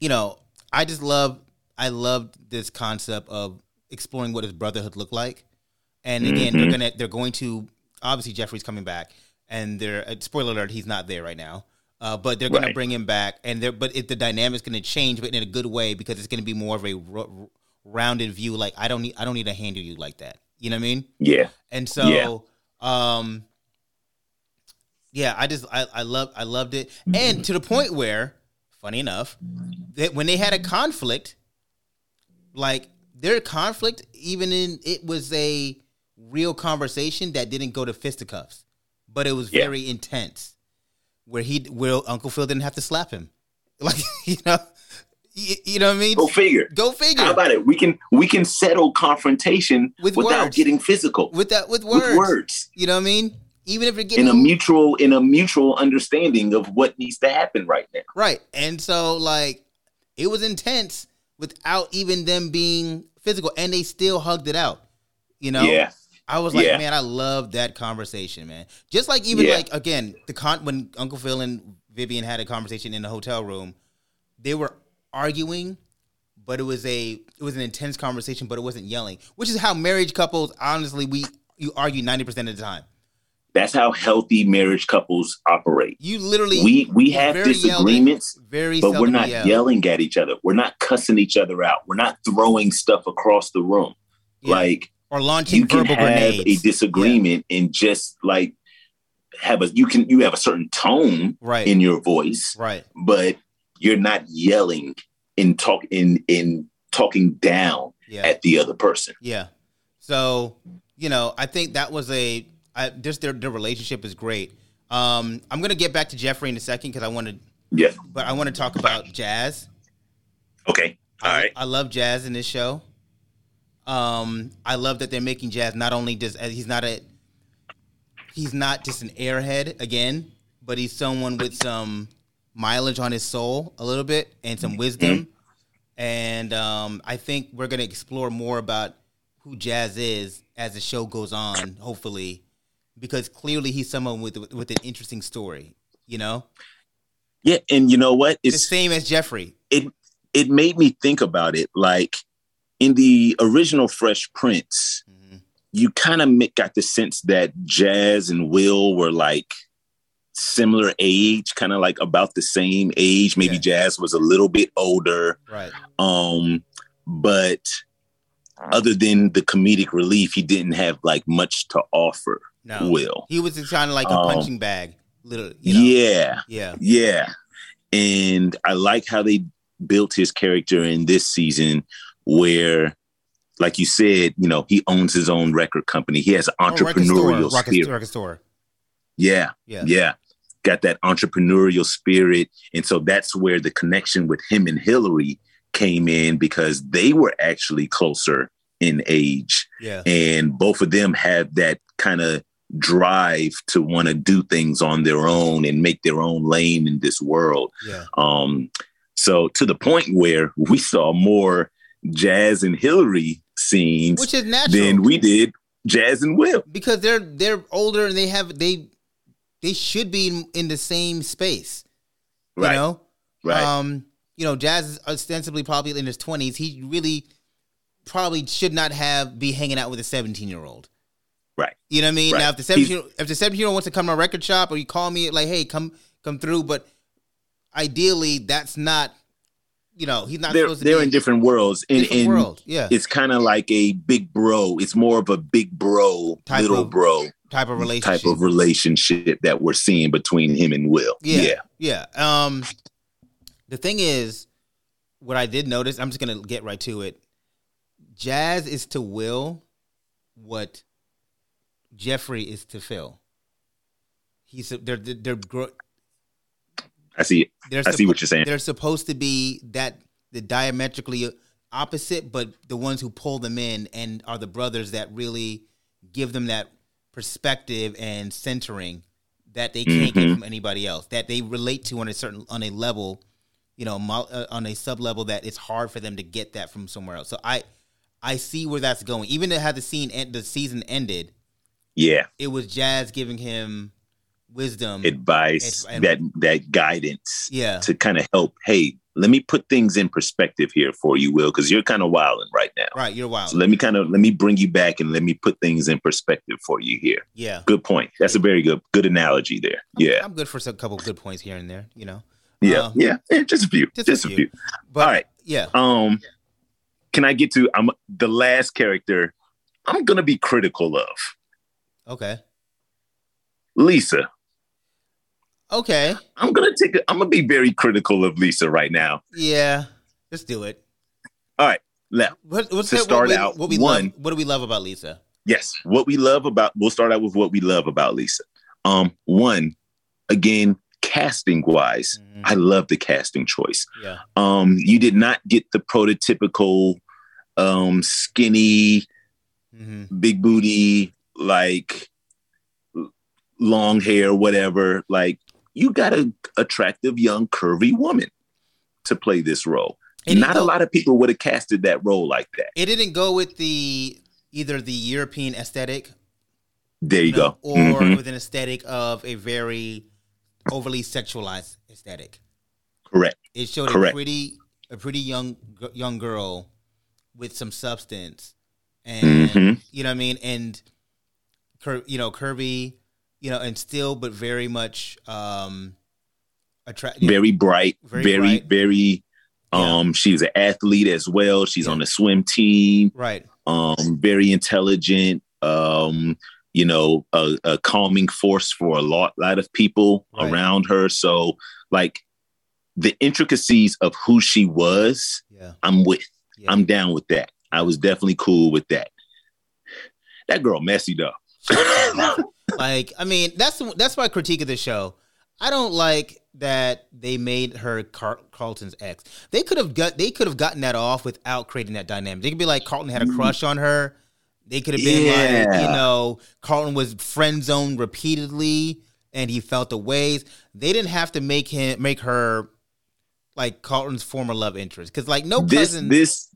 you know, I just love I loved this concept of exploring what his brotherhood looked like. And again, mm-hmm. they're gonna they're going to obviously Jeffrey's coming back and they're uh, spoiler alert, he's not there right now. Uh, but they're going right. to bring him back, and they're but it, the dynamic's going to change, but in a good way because it's going to be more of a r- rounded view. Like I don't need I don't need to handle you like that. You know what I mean? Yeah. And so, yeah. um, yeah, I just I I love I loved it, and to the point where, funny enough, that when they had a conflict, like their conflict, even in it was a real conversation that didn't go to fisticuffs but it was very yeah. intense. Where he, where Uncle Phil didn't have to slap him, like you know, you, you know what I mean. Go figure. Go figure. How about it? We can we can settle confrontation with without words. getting physical. With that, with words. With words. You know what I mean? Even if you're getting in a mutual in a mutual understanding of what needs to happen right now. Right, and so like it was intense without even them being physical, and they still hugged it out. You know. Yeah. I was like, yeah. man, I love that conversation, man. Just like even yeah. like again, the con when Uncle Phil and Vivian had a conversation in the hotel room, they were arguing, but it was a it was an intense conversation, but it wasn't yelling, which is how marriage couples honestly we you argue ninety percent of the time. That's how healthy marriage couples operate. You literally we we have disagreements, yelling, very but we're not yell. yelling at each other. We're not cussing each other out. We're not throwing stuff across the room. Yeah. Like or launching you can verbal have grenades. a disagreement yeah. and just like have a you can you have a certain tone right. in your voice right but you're not yelling and talk in in talking down yeah. at the other person yeah so you know i think that was a I, just their, their relationship is great um i'm gonna get back to jeffrey in a second because i want to yeah but i want to talk about jazz okay all I, right. I love jazz in this show um, I love that they're making Jazz not only just he's not a he's not just an airhead again, but he's someone with some mileage on his soul a little bit and some wisdom. And um, I think we're gonna explore more about who Jazz is as the show goes on, hopefully, because clearly he's someone with with an interesting story. You know. Yeah, and you know what? It's the same as Jeffrey. It it made me think about it, like in the original Fresh Prince, mm-hmm. you kind of got the sense that Jazz and Will were like similar age, kind of like about the same age. Maybe yeah. Jazz was a little bit older. Right. Um, but other than the comedic relief, he didn't have like much to offer. No, Will he was kind of like a um, punching bag. Little, you know? yeah, yeah, yeah. And I like how they built his character in this season, where, like you said, you know, he owns his own record company. He has entrepreneurial oh, record spirit. Store, record store. Yeah, yeah, yeah. Got that entrepreneurial spirit, and so that's where the connection with him and Hillary came in because they were actually closer in age. Yeah. And both of them have that kind of drive to want to do things on their own and make their own lane in this world. Yeah. Um, so to the point where we saw more Jazz and Hillary scenes, which is natural, than we did Jazz and Will, because they're they're older and they have they they should be in, in the same space. You right. know, right? Um, you know, Jazz is ostensibly probably in his twenties. He really probably should not have be hanging out with a seventeen year old. Right. You know what I mean? Right. Now if the seventeen if the seventeen year old wants to come to a record shop or you call me like, hey, come come through, but ideally that's not you know, he's not they're, they're in different worlds. In, different in world. Yeah. It's kind of like a big bro. It's more of a big bro, type little of, bro type of relationship. Type of relationship that we're seeing between him and Will. Yeah. Yeah. yeah. Um the thing is, what I did notice, I'm just gonna get right to it. Jazz is to Will what Jeffrey is to Phil. He's they're they're, they're I see. I suppo- see what you're saying. They're supposed to be that the diametrically opposite, but the ones who pull them in and are the brothers that really give them that perspective and centering that they can't mm-hmm. get from anybody else. That they relate to on a certain on a level you know, uh, on a sub level that it's hard for them to get that from somewhere else. So I, I see where that's going. Even had the scene the season ended. Yeah, it was Jazz giving him wisdom, advice, and, that that guidance. Yeah, to kind of help. Hey, let me put things in perspective here for you, Will, because you're kind of wilding right now. Right, you're wild. So let me kind of let me bring you back and let me put things in perspective for you here. Yeah, good point. That's a very good good analogy there. I'm, yeah, I'm good for a couple good points here and there. You know. Yeah, um, yeah, yeah, just a few, just, just a, few. few. But, All right, yeah. Um, can I get to? I'm the last character. I'm gonna be critical of. Okay. Lisa. Okay. I'm gonna take. A, I'm gonna be very critical of Lisa right now. Yeah, let's do it. All right. Now, what, what's to that, start what we, out, what we one. Love, what do we love about Lisa? Yes, what we love about. We'll start out with what we love about Lisa. Um, one, again, casting wise, mm-hmm. I love the casting choice. Yeah. Um, you did not get the prototypical um skinny, mm-hmm. big booty, like long hair, whatever. Like you got an attractive young curvy woman to play this role. Not go, a lot of people would have casted that role like that. It didn't go with the either the European aesthetic. There you, you know, go. Or mm-hmm. with an aesthetic of a very overly sexualized aesthetic. Correct. It showed Correct. a pretty a pretty young young girl with some substance, and mm-hmm. you know what I mean, and you know Kirby, you know, and still but very much um attract very bright, very very, bright. very um yeah. she's an athlete as well. She's yeah. on the swim team. Right. Um very intelligent. Um you know, a, a calming force for a lot, lot of people right. around her. So, like, the intricacies of who she was, yeah. I'm with. Yeah. I'm down with that. I was definitely cool with that. That girl messy though. like, I mean, that's that's my critique of the show. I don't like that they made her Car- Carlton's ex. They could have got they could have gotten that off without creating that dynamic. They could be like Carlton had a mm. crush on her they could have been yeah. like, you know, Carlton was friend zoned repeatedly and he felt the ways. They didn't have to make him make her like Carlton's former love interest. Cause like no this, cousin this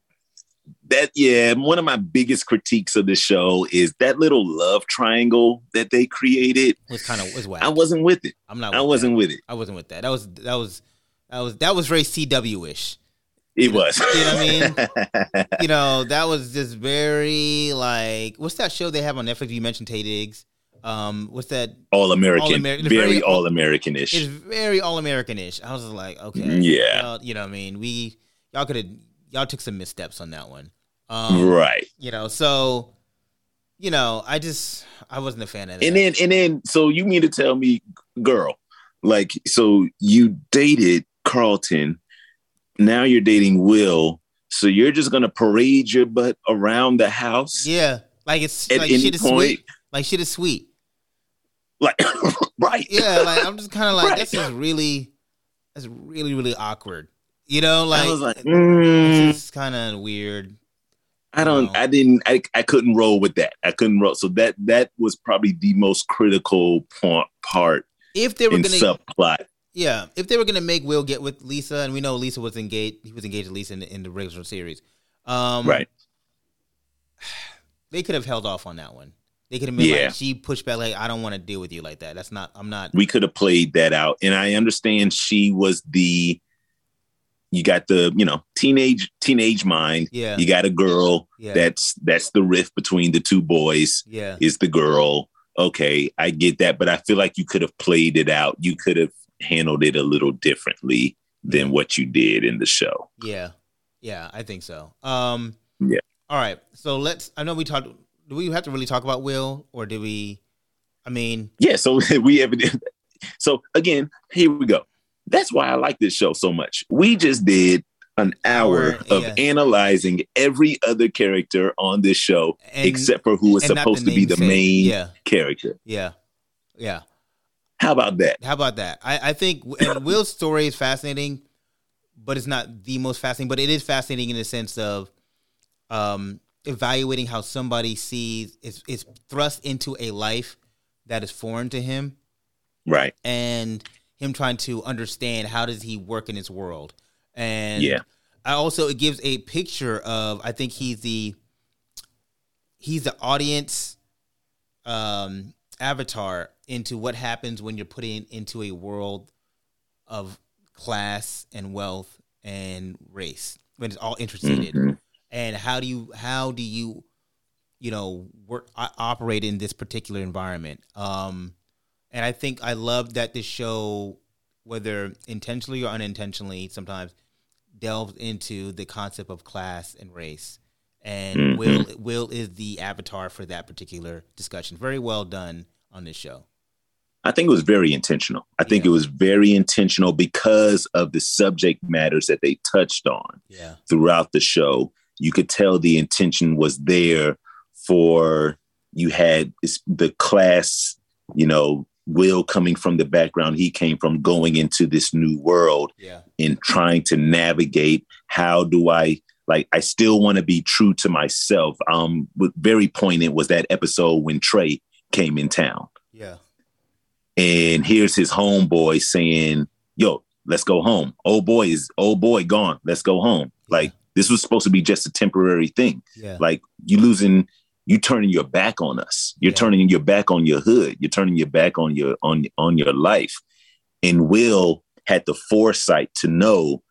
that yeah, one of my biggest critiques of the show is that little love triangle that they created was kind of was whack. I wasn't with it. I'm not. I wasn't that. with it. I wasn't with that. That was that was that was that was very CW ish. It you was. Know, you know what I mean? you know, that was just very like what's that show they have on Netflix? You mentioned Taye Diggs. Um, what's that? All American. Very, very all American ish. It's very all American ish. I was like, okay, yeah. Y'all, you know what I mean? We y'all could have y'all took some missteps on that one. Um, right. You know, so you know, I just I wasn't a fan of that. And then and then so you mean to tell me, girl, like so you dated Carlton, now you're dating Will, so you're just gonna parade your butt around the house? Yeah. Like it's like shit is point? sweet. Like shit is sweet. Like right. Yeah, like I'm just kind of like right. this is really that's really really awkward. You know, like, I was like, mm, it's kind of weird. I don't. Know. I didn't. I, I couldn't roll with that. I couldn't roll. So that that was probably the most critical part. part if they were going to subplot, yeah. If they were going to make Will get with Lisa, and we know Lisa was engaged. He was engaged with Lisa in the, in the regular series. Um, right. They could have held off on that one. They could have been yeah. like, she pushed back, like, I don't want to deal with you like that. That's not. I'm not. We could have played that out, and I understand she was the you got the you know teenage teenage mind. Yeah. You got a girl yeah. that's that's the rift between the two boys yeah. is the girl. Okay i get that but i feel like you could have played it out. You could have handled it a little differently than what you did in the show. Yeah. Yeah i think so. Um yeah. all right. So let's i know we talked do we have to really talk about will or do we i mean yeah so we have so again here we go that's why I like this show so much. We just did an hour of yeah. analyzing every other character on this show and, except for who was supposed to be the main yeah. character. Yeah. Yeah. How about that? How about that? I, I think Will's story is fascinating, but it's not the most fascinating, but it is fascinating in the sense of um, evaluating how somebody sees is is thrust into a life that is foreign to him. Right. And him trying to understand how does he work in his world. And yeah. I also it gives a picture of I think he's the he's the audience um avatar into what happens when you're putting into a world of class and wealth and race when it's all interceded mm-hmm. and how do you how do you you know work operate in this particular environment um and I think I love that this show, whether intentionally or unintentionally, sometimes delves into the concept of class and race. And mm-hmm. Will Will is the avatar for that particular discussion. Very well done on this show. I think it was very intentional. I think it was very intentional because of the subject matters that they touched on yeah. throughout the show. You could tell the intention was there for you had the class, you know, Will coming from the background he came from, going into this new world yeah. and trying to navigate how do I like I still want to be true to myself. Um very poignant was that episode when Trey came in town. Yeah. And here's his homeboy saying, Yo, let's go home. Old boy is old boy gone. Let's go home. Like this was supposed to be just a temporary thing. Yeah. Like you losing you turning your back on us. You're yeah. turning your back on your hood. You're turning your back on your on on your life. And Will had the foresight to know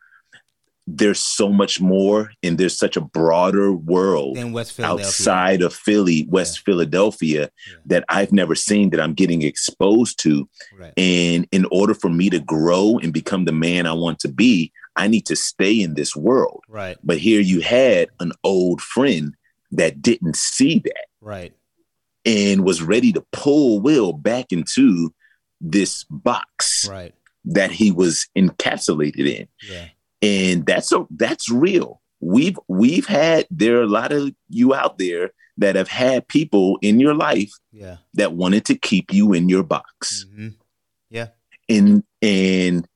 there's so much more and there's such a broader world outside of Philly, West yeah. Philadelphia yeah. that I've never seen that I'm getting exposed to. Right. And in order for me to grow and become the man I want to be, I need to stay in this world. Right. But here you had an old friend that didn't see that. Right. And was ready to pull Will back into this box right. that he was encapsulated in. Yeah. And that's a that's real. We've we've had there are a lot of you out there that have had people in your life yeah. that wanted to keep you in your box. Mm-hmm. Yeah. And and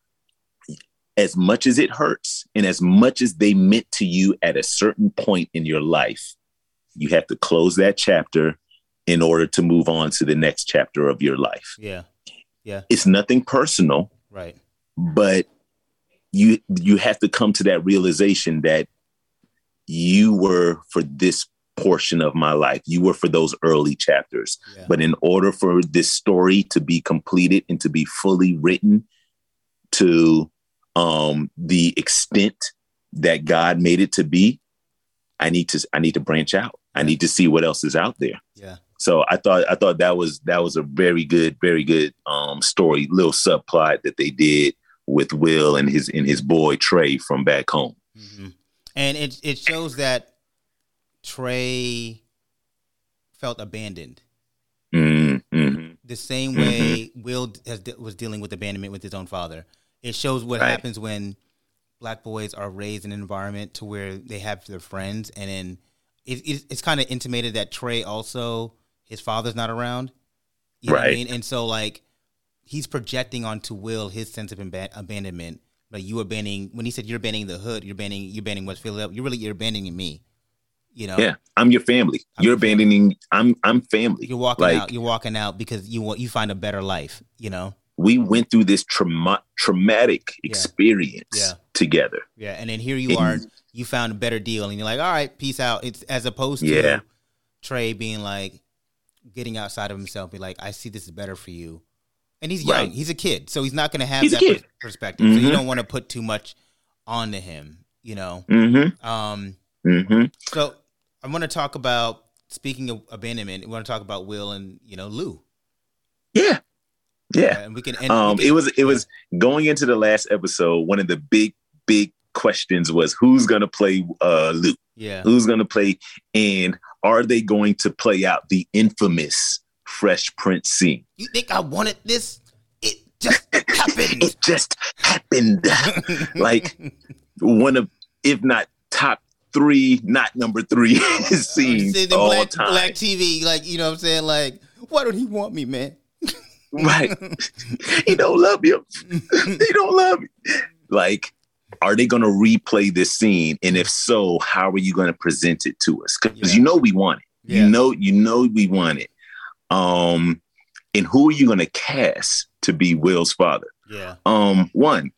as much as it hurts and as much as they meant to you at a certain point in your life, you have to close that chapter in order to move on to the next chapter of your life. Yeah. Yeah. It's nothing personal. Right. But you you have to come to that realization that you were for this portion of my life. You were for those early chapters. Yeah. But in order for this story to be completed and to be fully written to um the extent that God made it to be, I need to I need to branch out. I need to see what else is out there. Yeah. So I thought I thought that was that was a very good, very good um, story, little subplot that they did with Will and his and his boy Trey from back home. Mm-hmm. And it it shows that Trey felt abandoned. Mm-hmm. The same way mm-hmm. Will has, was dealing with abandonment with his own father. It shows what right. happens when black boys are raised in an environment to where they have their friends, and then it, it, it's kind of intimated that Trey also his father's not around. You know right. I mean? And so like he's projecting onto Will his sense of ab- abandonment. Like you abandoning when he said you're abandoning the hood, you're abandoning you're abandoning West Philadelphia. You're really you're abandoning me. You know. Yeah, I'm your family. I'm you're abandoning. I'm I'm family. You're walking like, out. You're walking out because you want you find a better life. You know. We went through this trauma traumatic yeah. experience yeah. together. Yeah, and then here you and, are. You found a better deal, and you're like, all right, peace out. It's as opposed to yeah. Trey being like, getting outside of himself, be like, I see this is better for you. And he's young. Right. He's a kid, so he's not going to have he's that perspective. Mm-hmm. So you don't want to put too much onto him, you know. Mm-hmm. Um. Mm-hmm. So I want to talk about speaking of abandonment. We want to talk about Will and you know Lou. Yeah. Yeah, and we can. And um, we can, it was it was going into the last episode. One of the big big questions was who's gonna play uh Lou. Yeah, who's gonna play, and are they going to play out the infamous Fresh Prince scene? You think I wanted this? It just happened. it just happened. like one of, if not top three, not number three scenes all black, time. Black TV, like you know what I'm saying? Like, why don't he want me, man? right. he don't love you. he don't love you. Like are they going to replay this scene? And if so, how are you going to present it to us? Because yeah. you know we want it. Yeah. You know, you know we want it. Um, and who are you going to cast to be Will's father? Yeah. Um, one,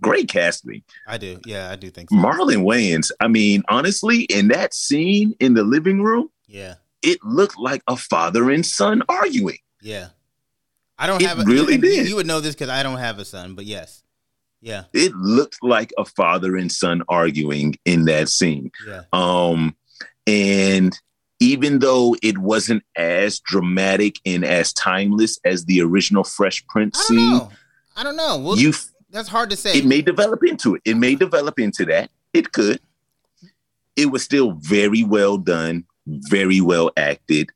great casting. I do. Yeah, I do think so. Marlon Wayans. I mean, honestly, in that scene in the living room, yeah, it looked like a father and son arguing. Yeah. I don't it have a, really did. You would know this because I don't have a son, but yes. Yeah. It looked like a father and son arguing in that scene. Yeah. Um, and even though it wasn't as dramatic and as timeless as the original Fresh Prince I scene, know. I don't know. Well, you that's hard to say. It may develop into it. It may develop into that. It could. It was still very well done, very well acted.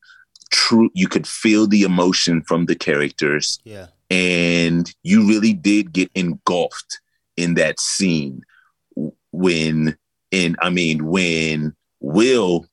True, you could feel the emotion from the characters. Yeah and you really did get engulfed in that scene when and I mean when Will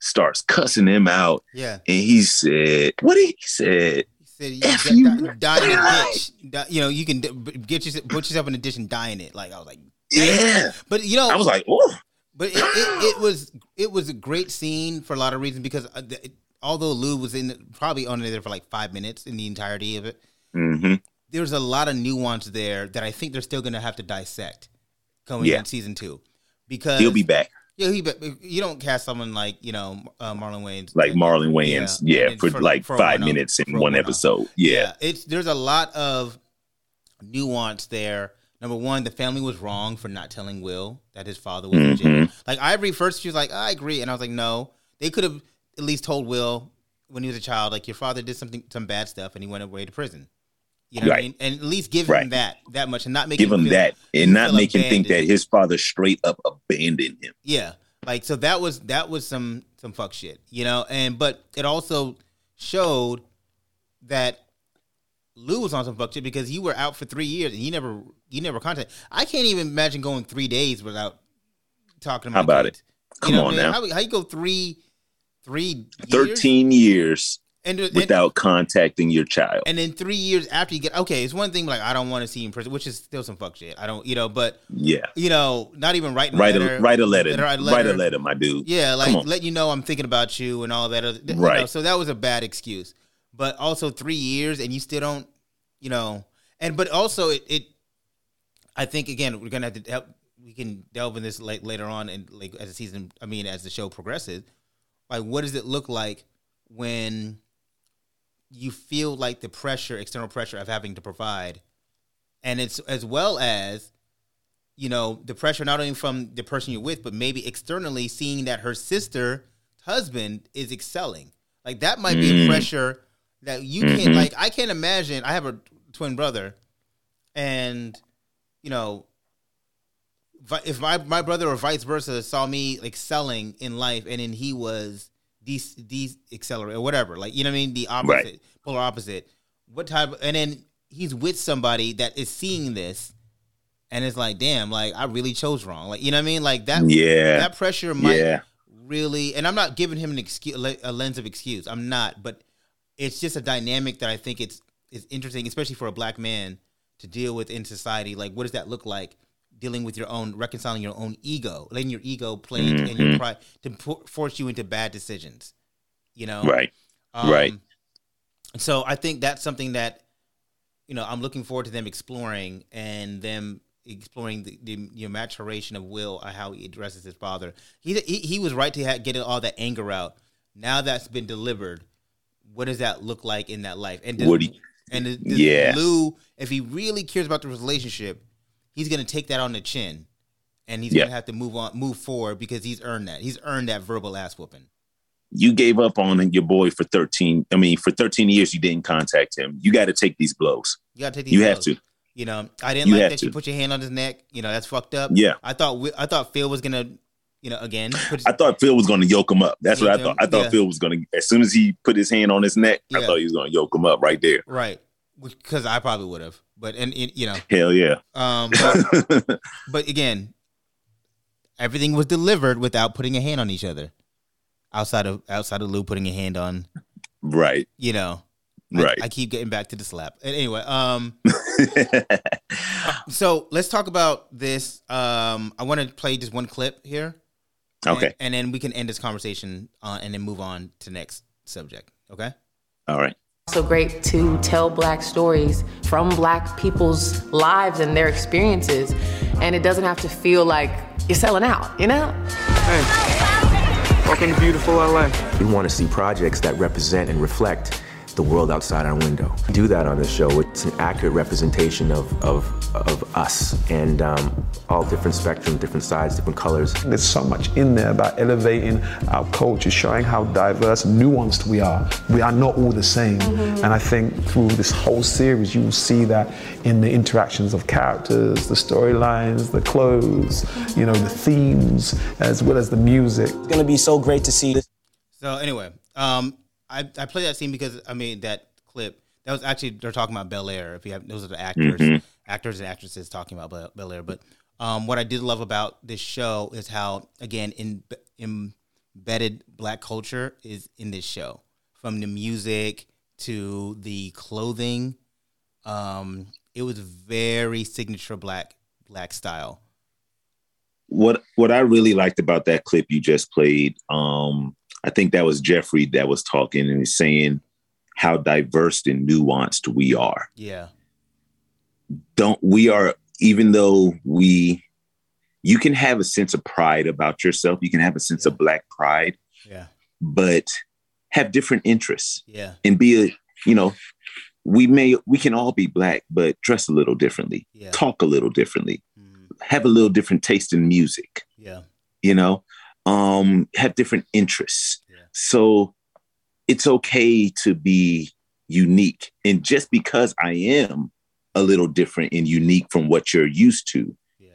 starts cussing him out. Yeah. And he said, what did he say? He said, you F you die, die in a ditch. Die, you know, you can get yourself, put yourself in a ditch and die in it. Like I was like, yeah. But you know, I was like, oh. But it, it, it, was it was a great scene for a lot of reasons because uh, it, although Lou was in probably only there for like five minutes in the entirety of it, Mm-hmm. There's a lot of nuance there that I think they're still going to have to dissect coming yeah. in season two, because he'll be back. Yeah, he. You don't cast someone like you know uh, Marlon Wayans, like Marlon Wayans, yeah, yeah for, for, like for five minutes in one episode. Yeah. yeah, it's there's a lot of nuance there. Number one, the family was wrong for not telling Will that his father was mm-hmm. in jail. Like Ivory first, she was like, "I agree," and I was like, "No." They could have at least told Will when he was a child, like your father did something, some bad stuff, and he went away to prison. You know right. I mean? And at least give right. him that that much and not make give him, him that and not make him think that his father straight up abandoned him. Yeah. Like so that was that was some some fuck shit, you know, and but it also showed that Lou was on some fuck shit because you were out for three years and you never you never contacted. I can't even imagine going three days without talking my How about kids. it? Come you know on now. How, how, you go three three thirteen years and, and, without contacting your child. And then three years after you get okay, it's one thing like I don't want to see you in prison, which is still some fuck shit. I don't, you know, but yeah, you know, not even writing write a letter, a write a letter, write a letter, write a letter, my dude. Yeah, like let you know I'm thinking about you and all that. Other, right. Know, so that was a bad excuse, but also three years and you still don't, you know, and but also it, it I think again we're gonna have to help. We can delve in this late, later on, and like as the season, I mean, as the show progresses, like what does it look like when you feel like the pressure, external pressure of having to provide, and it's as well as you know the pressure not only from the person you're with, but maybe externally seeing that her sister husband is excelling. Like that might be mm. a pressure that you can't mm-hmm. like. I can't imagine. I have a twin brother, and you know if my my brother or vice versa saw me excelling in life, and then he was de de accelerate or whatever, like you know what I mean, the opposite, right. polar opposite. What type? And then he's with somebody that is seeing this, and it's like, damn, like I really chose wrong. Like you know what I mean? Like that. Yeah. That pressure might yeah. really, and I'm not giving him an excuse, a lens of excuse. I'm not, but it's just a dynamic that I think it's it's interesting, especially for a black man to deal with in society. Like, what does that look like? Dealing with your own, reconciling your own ego, letting your ego play mm-hmm. and your pride to force you into bad decisions. You know, right, um, right. So I think that's something that you know I'm looking forward to them exploring and them exploring the, the your maturation of Will, uh, how he addresses his father. He he, he was right to get all that anger out. Now that's been delivered. What does that look like in that life? And does, and does, does yeah. Lou, if he really cares about the relationship, he's gonna take that on the chin, and he's gonna have to move on, move forward because he's earned that. He's earned that verbal ass whooping. You gave up on your boy for thirteen. I mean, for thirteen years, you didn't contact him. You got to take these blows. You got to take these. You blows. have to. You know, I didn't you like that to. you put your hand on his neck. You know, that's fucked up. Yeah, I thought I thought Phil was gonna, you know, again. I thought Phil was gonna yoke him up. That's what I thought. I thought yeah. Phil was gonna. As soon as he put his hand on his neck, yeah. I thought he was gonna yoke him up right there. Right, because I probably would have. But and, and, you know, hell yeah. Um, but, but again, everything was delivered without putting a hand on each other. Outside of outside of Lou putting a hand on, right? You know, Right. I, I, keep getting back to the slap. And Anyway, um, so let's talk about this. Um, I want to play just one clip here. Okay. And, and then we can end this conversation uh, and then move on to next subject. Okay. All right. So great to tell black stories from black people's lives and their experiences. And it doesn't have to feel like you're selling out, you know? Hey, welcome to beautiful LA. We want to see projects that represent and reflect the world outside our window. Do that on this show. It's an accurate representation of, of, of us and um, all different spectrum, different sides, different colors. There's so much in there about elevating our culture, showing how diverse and nuanced we are. We are not all the same. Mm-hmm. And I think through this whole series, you will see that in the interactions of characters, the storylines, the clothes, you know, the themes, as well as the music. It's going to be so great to see this. So, anyway, um, I I play that scene because I mean that clip that was actually they're talking about Bel Air. If you have those are the actors, mm-hmm. actors and actresses talking about Bel Air. But um, what I did love about this show is how again in, embedded black culture is in this show, from the music to the clothing. Um, it was very signature black black style. What what I really liked about that clip you just played, um, I think that was Jeffrey that was talking and he's saying how diverse and nuanced we are. Yeah. Don't we are even though we you can have a sense of pride about yourself, you can have a sense yeah. of black pride. Yeah. But have different interests. Yeah. And be a, you know, we may we can all be black, but dress a little differently, yeah. talk a little differently, mm. have a little different taste in music. Yeah. You know, um, have different interests. Yeah. So it's okay to be unique. And just because I am a little different and unique from what you're used to, yeah.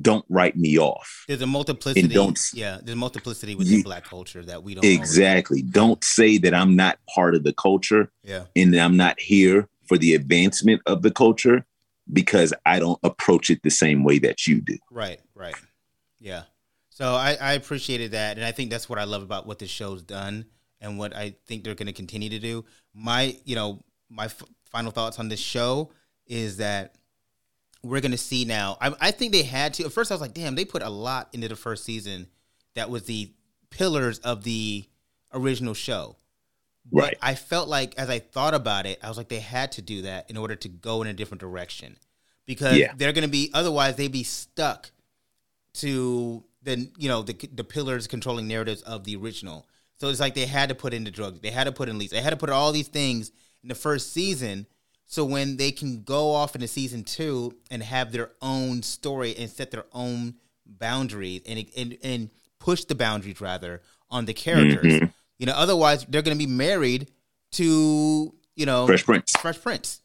don't write me off. There's a multiplicity. And don't, yeah, there's multiplicity within black culture that we don't exactly. Always. Don't say that I'm not part of the culture. Yeah. And that I'm not here for the advancement of the culture because I don't approach it the same way that you do. Right, right. Yeah. So I, I appreciated that, and I think that's what I love about what this show's done, and what I think they're going to continue to do. My, you know, my f- final thoughts on this show is that we're going to see now. I, I think they had to. At first, I was like, damn, they put a lot into the first season. That was the pillars of the original show. Right. But I felt like as I thought about it, I was like, they had to do that in order to go in a different direction because yeah. they're going to be otherwise they'd be stuck to the you know the the pillars controlling narratives of the original. So it's like they had to put in the drugs, they had to put in leads, they had to put all these things in the first season. So when they can go off into season two and have their own story and set their own boundaries and and and push the boundaries rather on the characters, mm-hmm. you know, otherwise they're going to be married to you know Fresh Prince. Fresh Prince.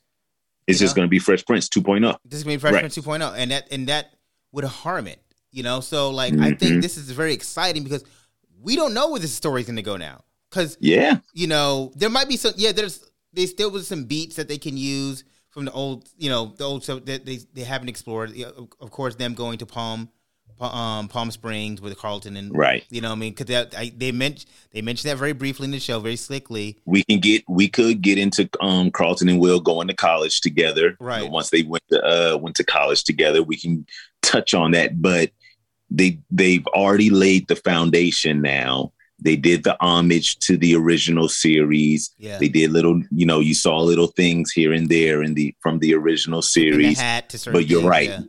It's just going to be Fresh Prince 2.0. This is going to be Fresh right. Prince 2.0, and that and that would harm it You know, so like mm-hmm. I think this is very exciting because we don't know where this story is going to go now. Because yeah, you know, there might be some. Yeah, there's there still was some beats that they can use from the old, you know, the old stuff that they they haven't explored. Of course, them going to Palm um, Palm Springs with Carlton and right. You know, what I mean, because they mentioned they mentioned that very briefly in the show, very slickly. We can get we could get into um, Carlton and Will going to college together. Right. You know, once they went to uh, went to college together, we can touch on that. But they they've already laid the foundation now. They did the homage to the original series. Yeah. They did little, you know, you saw little things here and there in the from the original series. The but you're things, right. Yeah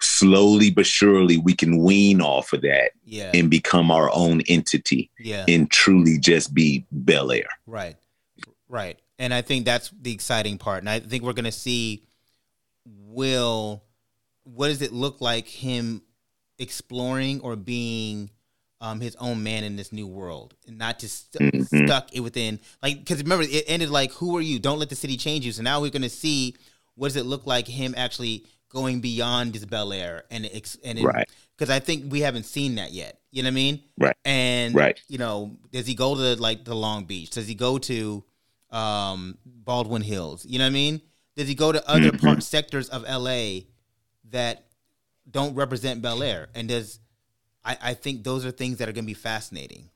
slowly but surely we can wean off of that yeah. and become our own entity yeah. and truly just be Bel Air. Right. Right. And I think that's the exciting part. And I think we're going to see Will, what does it look like him exploring or being um, his own man in this new world and not just st- mm-hmm. stuck within, like, because remember, it ended like, who are you? Don't let the city change you. So now we're going to see what does it look like him actually going beyond this Bel Air and ex- and right because I think we haven't seen that yet. You know what I mean? Right. And right. You know, does he go to like the Long Beach? Does he go to um, Baldwin Hills? You know what I mean? Does he go to other mm-hmm. part sectors of LA that don't represent Bel Air? And does I, I think those are things that are going to be fascinating.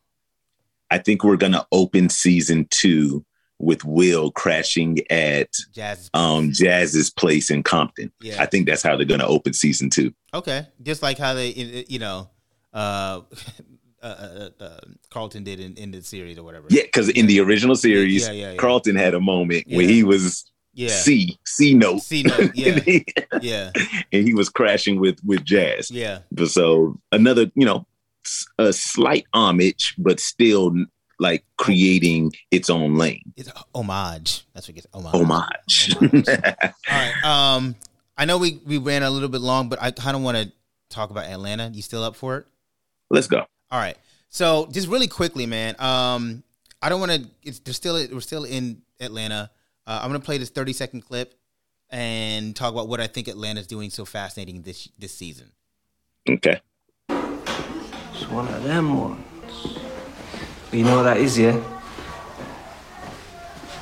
I think we're going to open season two with Will crashing at Jazz's um Jazz's place in Compton. Yeah. I think that's how they're going to open season two. Okay, just like how they, you know, uh, uh, uh, uh, Carlton did in, in the series or whatever. Yeah, because in the original series, yeah, yeah, yeah. Carlton had a moment where he was yeah. C C note, C note, yeah, yeah, and he was crashing with with Jazz. Yeah. So another, you know, a slight homage, but still like creating its own lane. It's homage. That's what it gets homage. Homage. homage. All right. Um, I know we we ran a little bit long, but I kind of want to talk about Atlanta. You still up for it? Let's go. All right. So just really quickly, man. Um, I don't want to. They're still we're still in Atlanta. Uh, I'm gonna play this 30 second clip and talk about what I think Atlanta's doing so fascinating this this season. Okay. It's one of them ones. But you know what that is, yeah?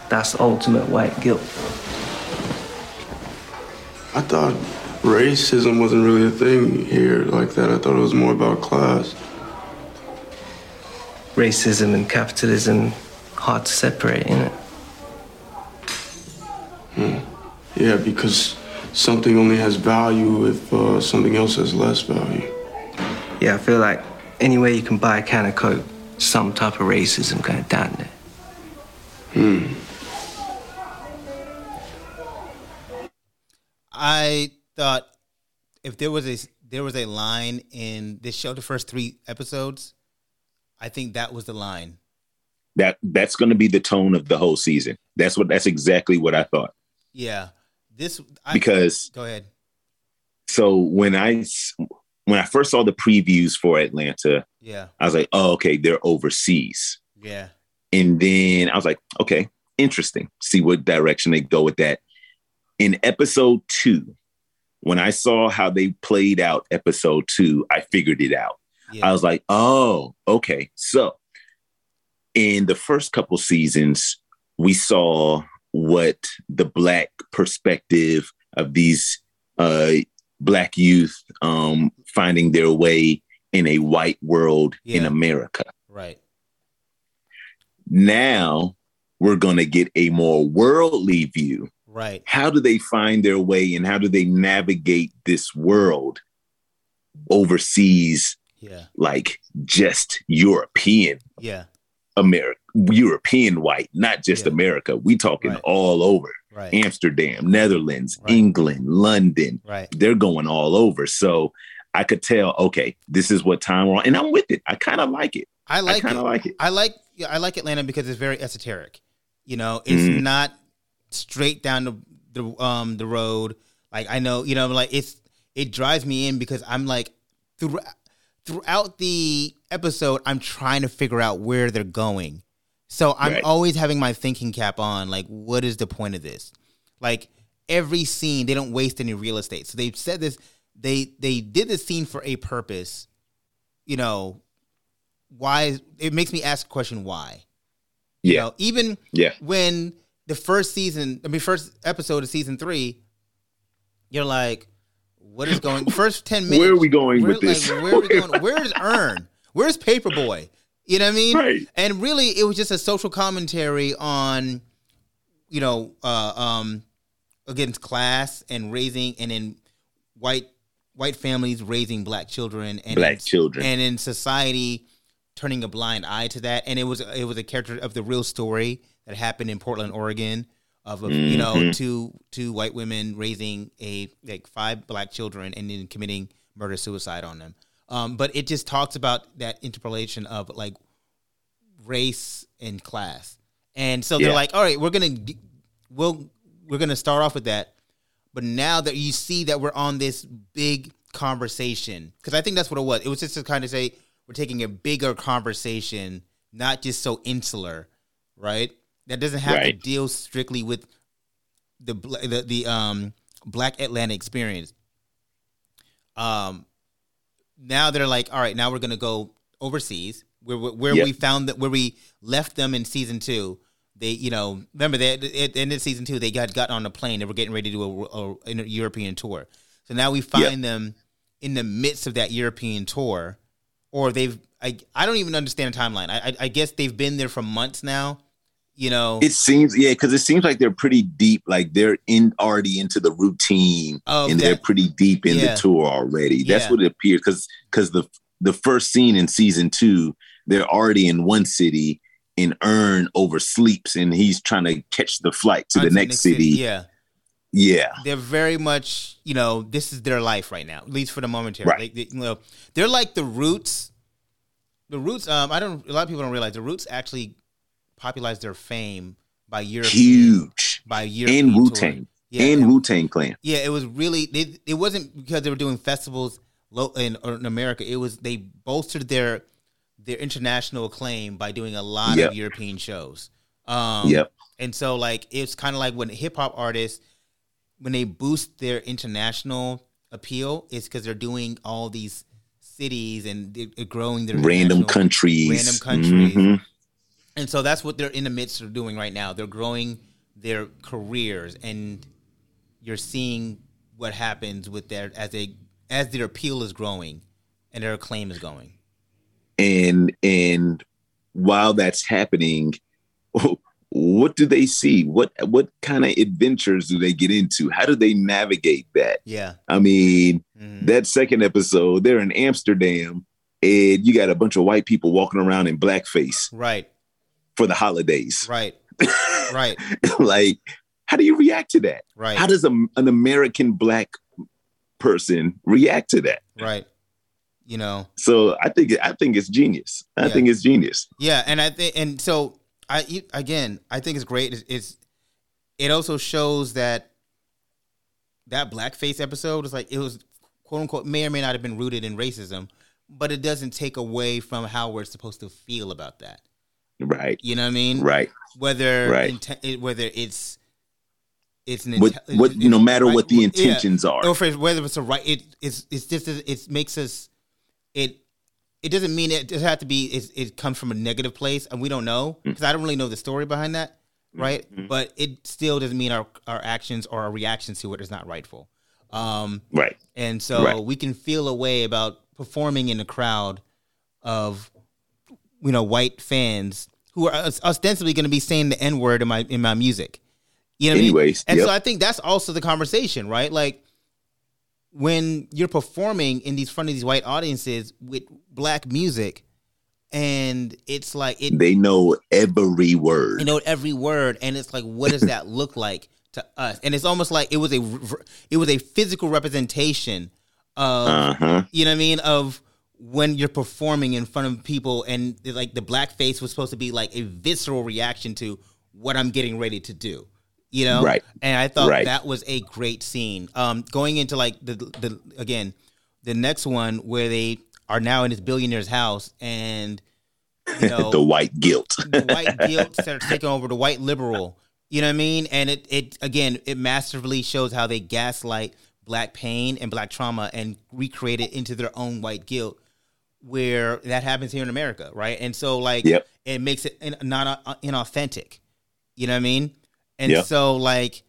That's ultimate white guilt. I thought racism wasn't really a thing here like that. I thought it was more about class. Racism and capitalism, hard to separate, isn't it? Hmm. Yeah, because something only has value if uh, something else has less value. Yeah, I feel like any way you can buy a can of Coke, some type of racism going down there. Hmm. I thought if there was a there was a line in this show, the first three episodes, I think that was the line. That that's going to be the tone of the whole season. That's what. That's exactly what I thought. Yeah, this I, because go ahead. So when I when I first saw the previews for Atlanta, yeah, I was like, oh, okay, they're overseas. Yeah. And then I was like, okay, interesting. See what direction they go with that. In episode two, when I saw how they played out episode two, I figured it out. Yeah. I was like, oh, okay. So in the first couple seasons, we saw what the black perspective of these uh, black youth um, finding their way in a white world yeah. in America. Right. Now we're going to get a more worldly view. Right. How do they find their way and how do they navigate this world overseas? Yeah. Like just European. Yeah. America, European white, not just Yeah. America. We talking Right. all over. Right. Amsterdam, Netherlands, Right. England, London. Right. They're going all over. So I could tell, okay, this is what time we're on. And I'm with it. I kind of like it. I like kind it. of like it. I like yeah, I like Atlanta because it's very esoteric. You know, it's Mhm. not straight down the the um the road. Like I know, you know, like it's it drives me in because I'm like through throughout the episode, I'm trying to figure out where they're going. So I'm Right. always having my thinking cap on, like, what is the point of this? Like every scene, they don't waste any real estate. So they've said this. they they did this scene for a purpose. You know, why? It makes me ask a question: Why? Yeah. You know, even yeah. when the first season, I mean, first episode of season three, you're like, what is going? First ten minutes. Where are we going with like, this? Where are we going? Where's Earn? Where's Paperboy? You know what I mean? Right. And really, it was just a social commentary on, you know, uh, um, against class and raising, and in white white families raising black children and black in, children, and in society turning a blind eye to that. And it was it was a character of the real story that happened in Portland, Oregon, of mm-hmm. you know Mm-hmm. two two white women raising a like five black children and then committing murder suicide on them. Um, but it just talks about that interpolation of like race and class, and so they're Yeah. like, all right, we're gonna we'll we're gonna start off with that. But now that you see that we're on this big conversation, because I think that's what it was. It was just to kind of say we're taking a bigger conversation, not just so insular, right? That doesn't have Right. to deal strictly with the the, the um Black Atlanta experience. Um, now they're like, all right, now we're gonna go overseas, where where Yep. we found that where we left them in season two. They, you know, remember that at the end of season two, they got got on a plane. They were getting ready to do a, a, a European tour. So now we find them in the midst of that European tour, or they've. I I don't even understand the timeline. I I, I guess they've been there for months now. You know, It seems yeah, because it seems like they're pretty deep. Like they're in already into the routine, Of and they're pretty deep in Yeah. the tour already. That's Yeah. what it appears. Because because the the first scene in season two, they're already in one city, and Earn oversleeps, and he's trying to catch the flight to the onto next city. Yeah. Yeah, they're very much you know this is their life right now at least for the momentary Right. They- you know they're like the roots the roots um i don't a lot of people don't realize the roots actually popularized their fame by European huge. by And tour. Wu Tang, Yeah, and- Wu Tang Clan. yeah it was really they, it wasn't because they were doing festivals in, or in america it was they bolstered their their international acclaim by doing a lot Yep. of european shows um Yep. and so like it's kind of like when hip-hop artists when they boost their international appeal it's because they're doing all these cities and they're growing their Random countries. random countries Mhm. And so that's what they're in the midst of doing right now. They're growing their careers and you're seeing what happens with their as they as their appeal is growing and their acclaim is going. And and while that's happening what do they see? What what kind of adventures do they get into? How do they navigate that? Yeah. I mean Mm-hmm. that second episode they're in amsterdam and you got a bunch of white people walking around in blackface. Right for the holidays. Right. Right. Like how do you react to that? Right. how does a, an american black person react to that? Right. You know? So i think i think it's genius. I Yeah. think it's genius. Yeah, and I think, and so I again, I think it's great. It's, it's it also shows that that blackface episode is like it was quote unquote may or may not have been rooted in racism, but it doesn't take away from how we're supposed to feel about that. Right You know what I mean? Right. Whether Right. inte- whether it's it's an What- inte- what- it's no matter right- what the yeah. intentions are. or whether it's a right, it it's it's just it makes us it it doesn't mean it doesn't have to be it, it comes from a negative place and we don't know because i don't really know the story behind that right but it still doesn't mean our our actions or our reactions to it is not rightful um Right. and so Right. we can feel a way about performing in a crowd of you know white fans who are ostensibly going to be saying the n word in my in my music you know Anyways, I mean? and yep. so i think that's also the conversation right like when you're performing in these front of these white audiences with black music and it's like it They know every word. you know every word and it's like what does that look like to us and it's almost like it was a it was a physical representation of Uh-huh. you know what i mean of when you're performing in front of people and like the black face was supposed to be like a visceral reaction to what i'm getting ready to do you know Right. and i thought Right. that was a great scene um going into like the the again the next one where they are now in this billionaire's house and you know the white guilt. the white guilt starts taking over the white liberal. You know what I mean? And it it again it masterfully shows how they gaslight black pain and black trauma and recreate it into their own white guilt where that happens here in America, right? And so like Yep. it makes it in, not uh, inauthentic. You know what I mean? And Yep. so like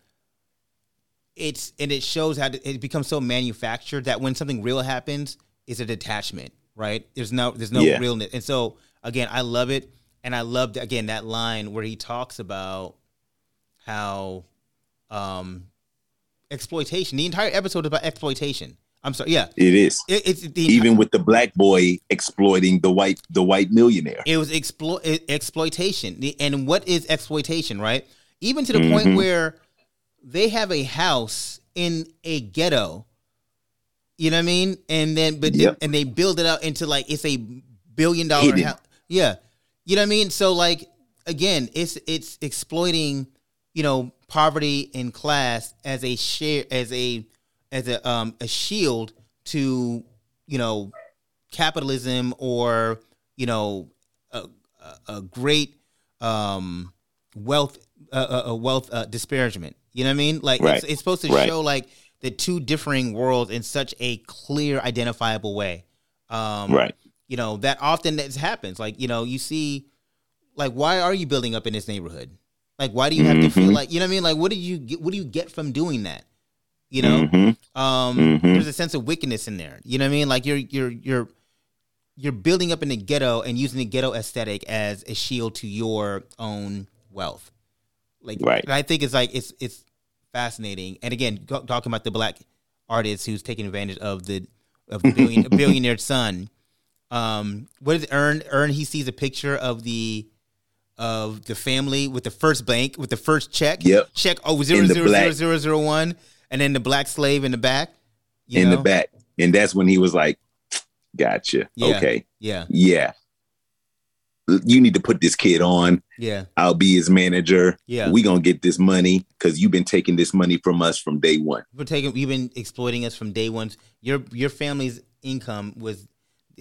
it's and it shows how to, it becomes so manufactured that when something real happens, it's a detachment, right? There's no there's no Yeah. realness. And so again, I love it, and I loved again that line where he talks about how um exploitation. The entire episode is about exploitation. I'm sorry, yeah, It is. It- it's the Even with the black boy exploiting the white the white millionaire. It was explo- exploitation. And what is exploitation, right? Even to the point Mhm. where they have a house in a ghetto. You know what I mean? And then but Yep. and they build it out into like it's a billion dollar house. Yeah. You know what I mean? So like again, it's it's exploiting, you know, poverty and class as a share as a as a um a shield to, you know, capitalism or you know a, a, great um wealth uh, a wealth uh, disparagement you know what i mean like Right. it's, it's supposed to Right. show like the two differing worlds in such a clear identifiable way um Right. you know that often that happens like you know you see like why are you building up in this neighborhood like why do you have to feel Mhm. like you know what i mean like what did you get what do you get from doing that you know Mhm. um Mhm. there's a sense of wickedness in there you know what i mean like you're you're you're you're building up in the ghetto and using the ghetto aesthetic as a shield to your own wealth like Right. and i think it's like it's it's fascinating and again go, talking about the black artist who's taking advantage of the of the billion, billionaire son um what is earn earn he sees a picture of the of the family with the first bank with the first check Yep. check oh zero zero zero zero zero one and then the black slave in the back you in know? the back. And that's when he was like, Gotcha. Yeah. Okay. yeah Yeah. You need to put this kid on. yeah I'll be his manager. Yeah. We gonna get this money because you've been taking this money from us from day one. We're taking you've been exploiting us from day one. Your your family's income was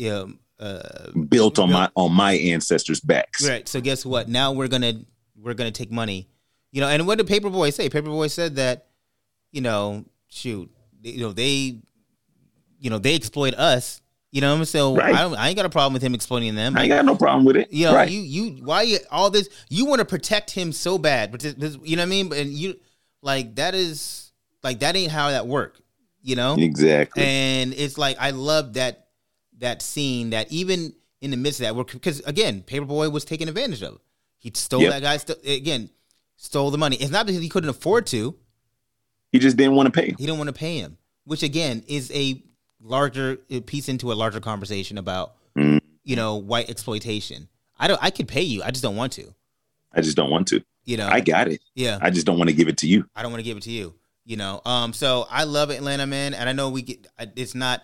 um, uh, Built on my on my ancestors' backs. right. So guess what? Now we're gonna we're gonna take money. You know, and what did Paperboy say? Paperboy said that, you know, shoot, you know they, you know they exploit us. You know, what I'm saying? so Right. I, don't, I ain't got a problem with him exploiting them. I ain't got no problem with it. You know, right. you you why you all this? You want to protect him so bad, but you know what I mean? And you like that is like that ain't how that work. You know Exactly. and it's like I love that that scene that even in the midst of that, work, because again, Paperboy was taken advantage of. He stole Yep. that guy. St- again, stole the money. It's not because he couldn't afford to. He just didn't want to pay. He didn't want to pay him, which again is a larger piece into a larger conversation about Mm. you know white exploitation. I don't. I could pay you. I just don't want to. I just don't want to. You know. I got it. Yeah. I just don't want to give it to you. I don't want to give it to you. You know, um, so I love Atlanta, man, and I know we get. It's not.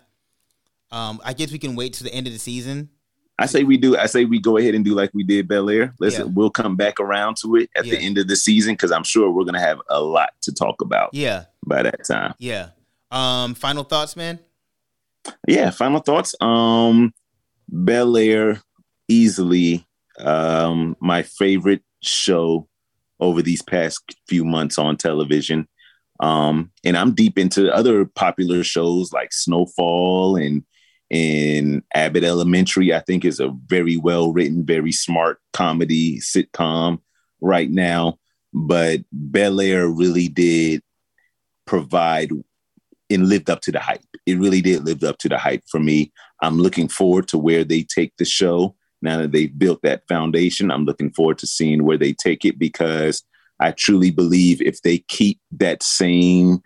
Um, I guess we can wait to the end of the season. I say we do. I say we go ahead and do like we did Bel Air. Let's Yeah. we'll come back around to it at Yeah. the end of the season because I'm sure we're gonna have a lot to talk about Yeah, by that time. yeah. Um, final thoughts, man. Yeah. Final thoughts. Um, Bel Air easily um my favorite show over these past few months on television. Um, and I'm deep into other popular shows like Snowfall and and Abbott Elementary. I think is a very well written, very smart comedy sitcom right now. But Bel Air really did provide and lived up to the hype. It really did live up to the hype for me. I'm looking forward to where they take the show now that they've built that foundation. I'm looking forward to seeing where they take it because I truly believe if they keep that same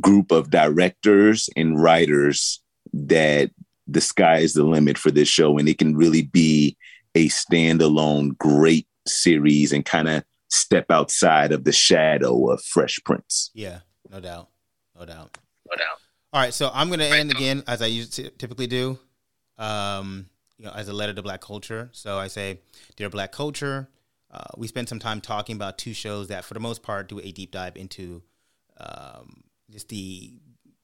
group of directors and writers, that the sky is the limit for this show and it can really be a standalone great series and kind of step outside of the shadow of Fresh Prince. Yeah, no doubt, no doubt, no doubt. All right, so I'm gonna end again as I usually typically do. Um, you know, as a letter to Black culture. So I say, dear Black culture, uh, we spent some time talking about two shows that, for the most part, do a deep dive into um, just the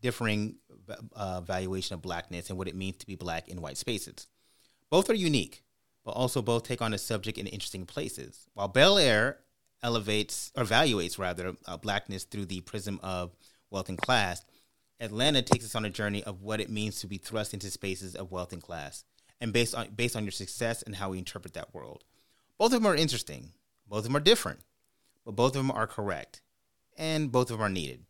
differing uh, valuation of blackness and what it means to be black in white spaces. Both are unique, but also both take on a subject in interesting places. While Bel Air elevates or evaluates rather uh, blackness through the prism of wealth and class, Atlanta takes us on a journey of what it means to be thrust into spaces of wealth and class, and based on based on your success and how we interpret that world. Both of them are interesting. Both of them are different, but both of them are correct, and both of them are needed.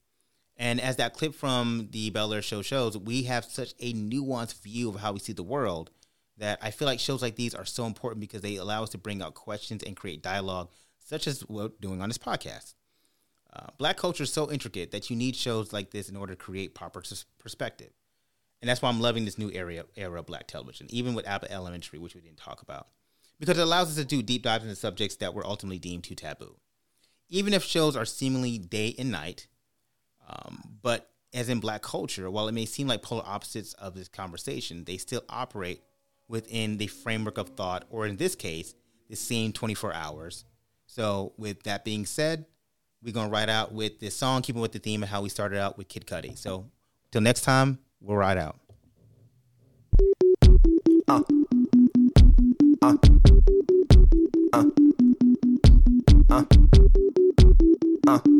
And as that clip from the Bel Air show shows, we have such a nuanced view of how we see the world that I feel like shows like these are so important because they allow us to bring out questions and create dialogue, such as what we're doing on this podcast. Uh, black culture is so intricate that you need shows like this in order to create proper perspective. And that's why I'm loving this new era, era of black television, even with Abbott Elementary, which we didn't talk about, because it allows us to do deep dives into subjects that were ultimately deemed too taboo. Even if shows are seemingly day and night, um, but as in black culture, while it may seem like polar opposites of this conversation, they still operate within the framework of thought, or in this case, the same 24 hours. So, with that being said, we're gonna ride out with this song, keeping with the theme of how we started out with Kid Cudi. So, till next time, we'll ride out. Uh. Uh. Uh. Uh. Uh.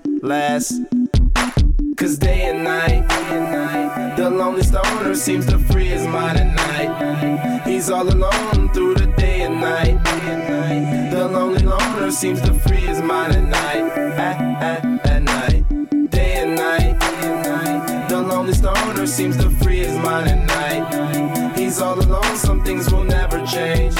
last. Cause day and night, the lonely stoner seems to free his mind at night. He's all alone through the day and night. The lonely loner seems to free his mind at night, at, at, at night. Day and night, the lonely stoner seems to free his mind at night. He's all alone, some things will never change.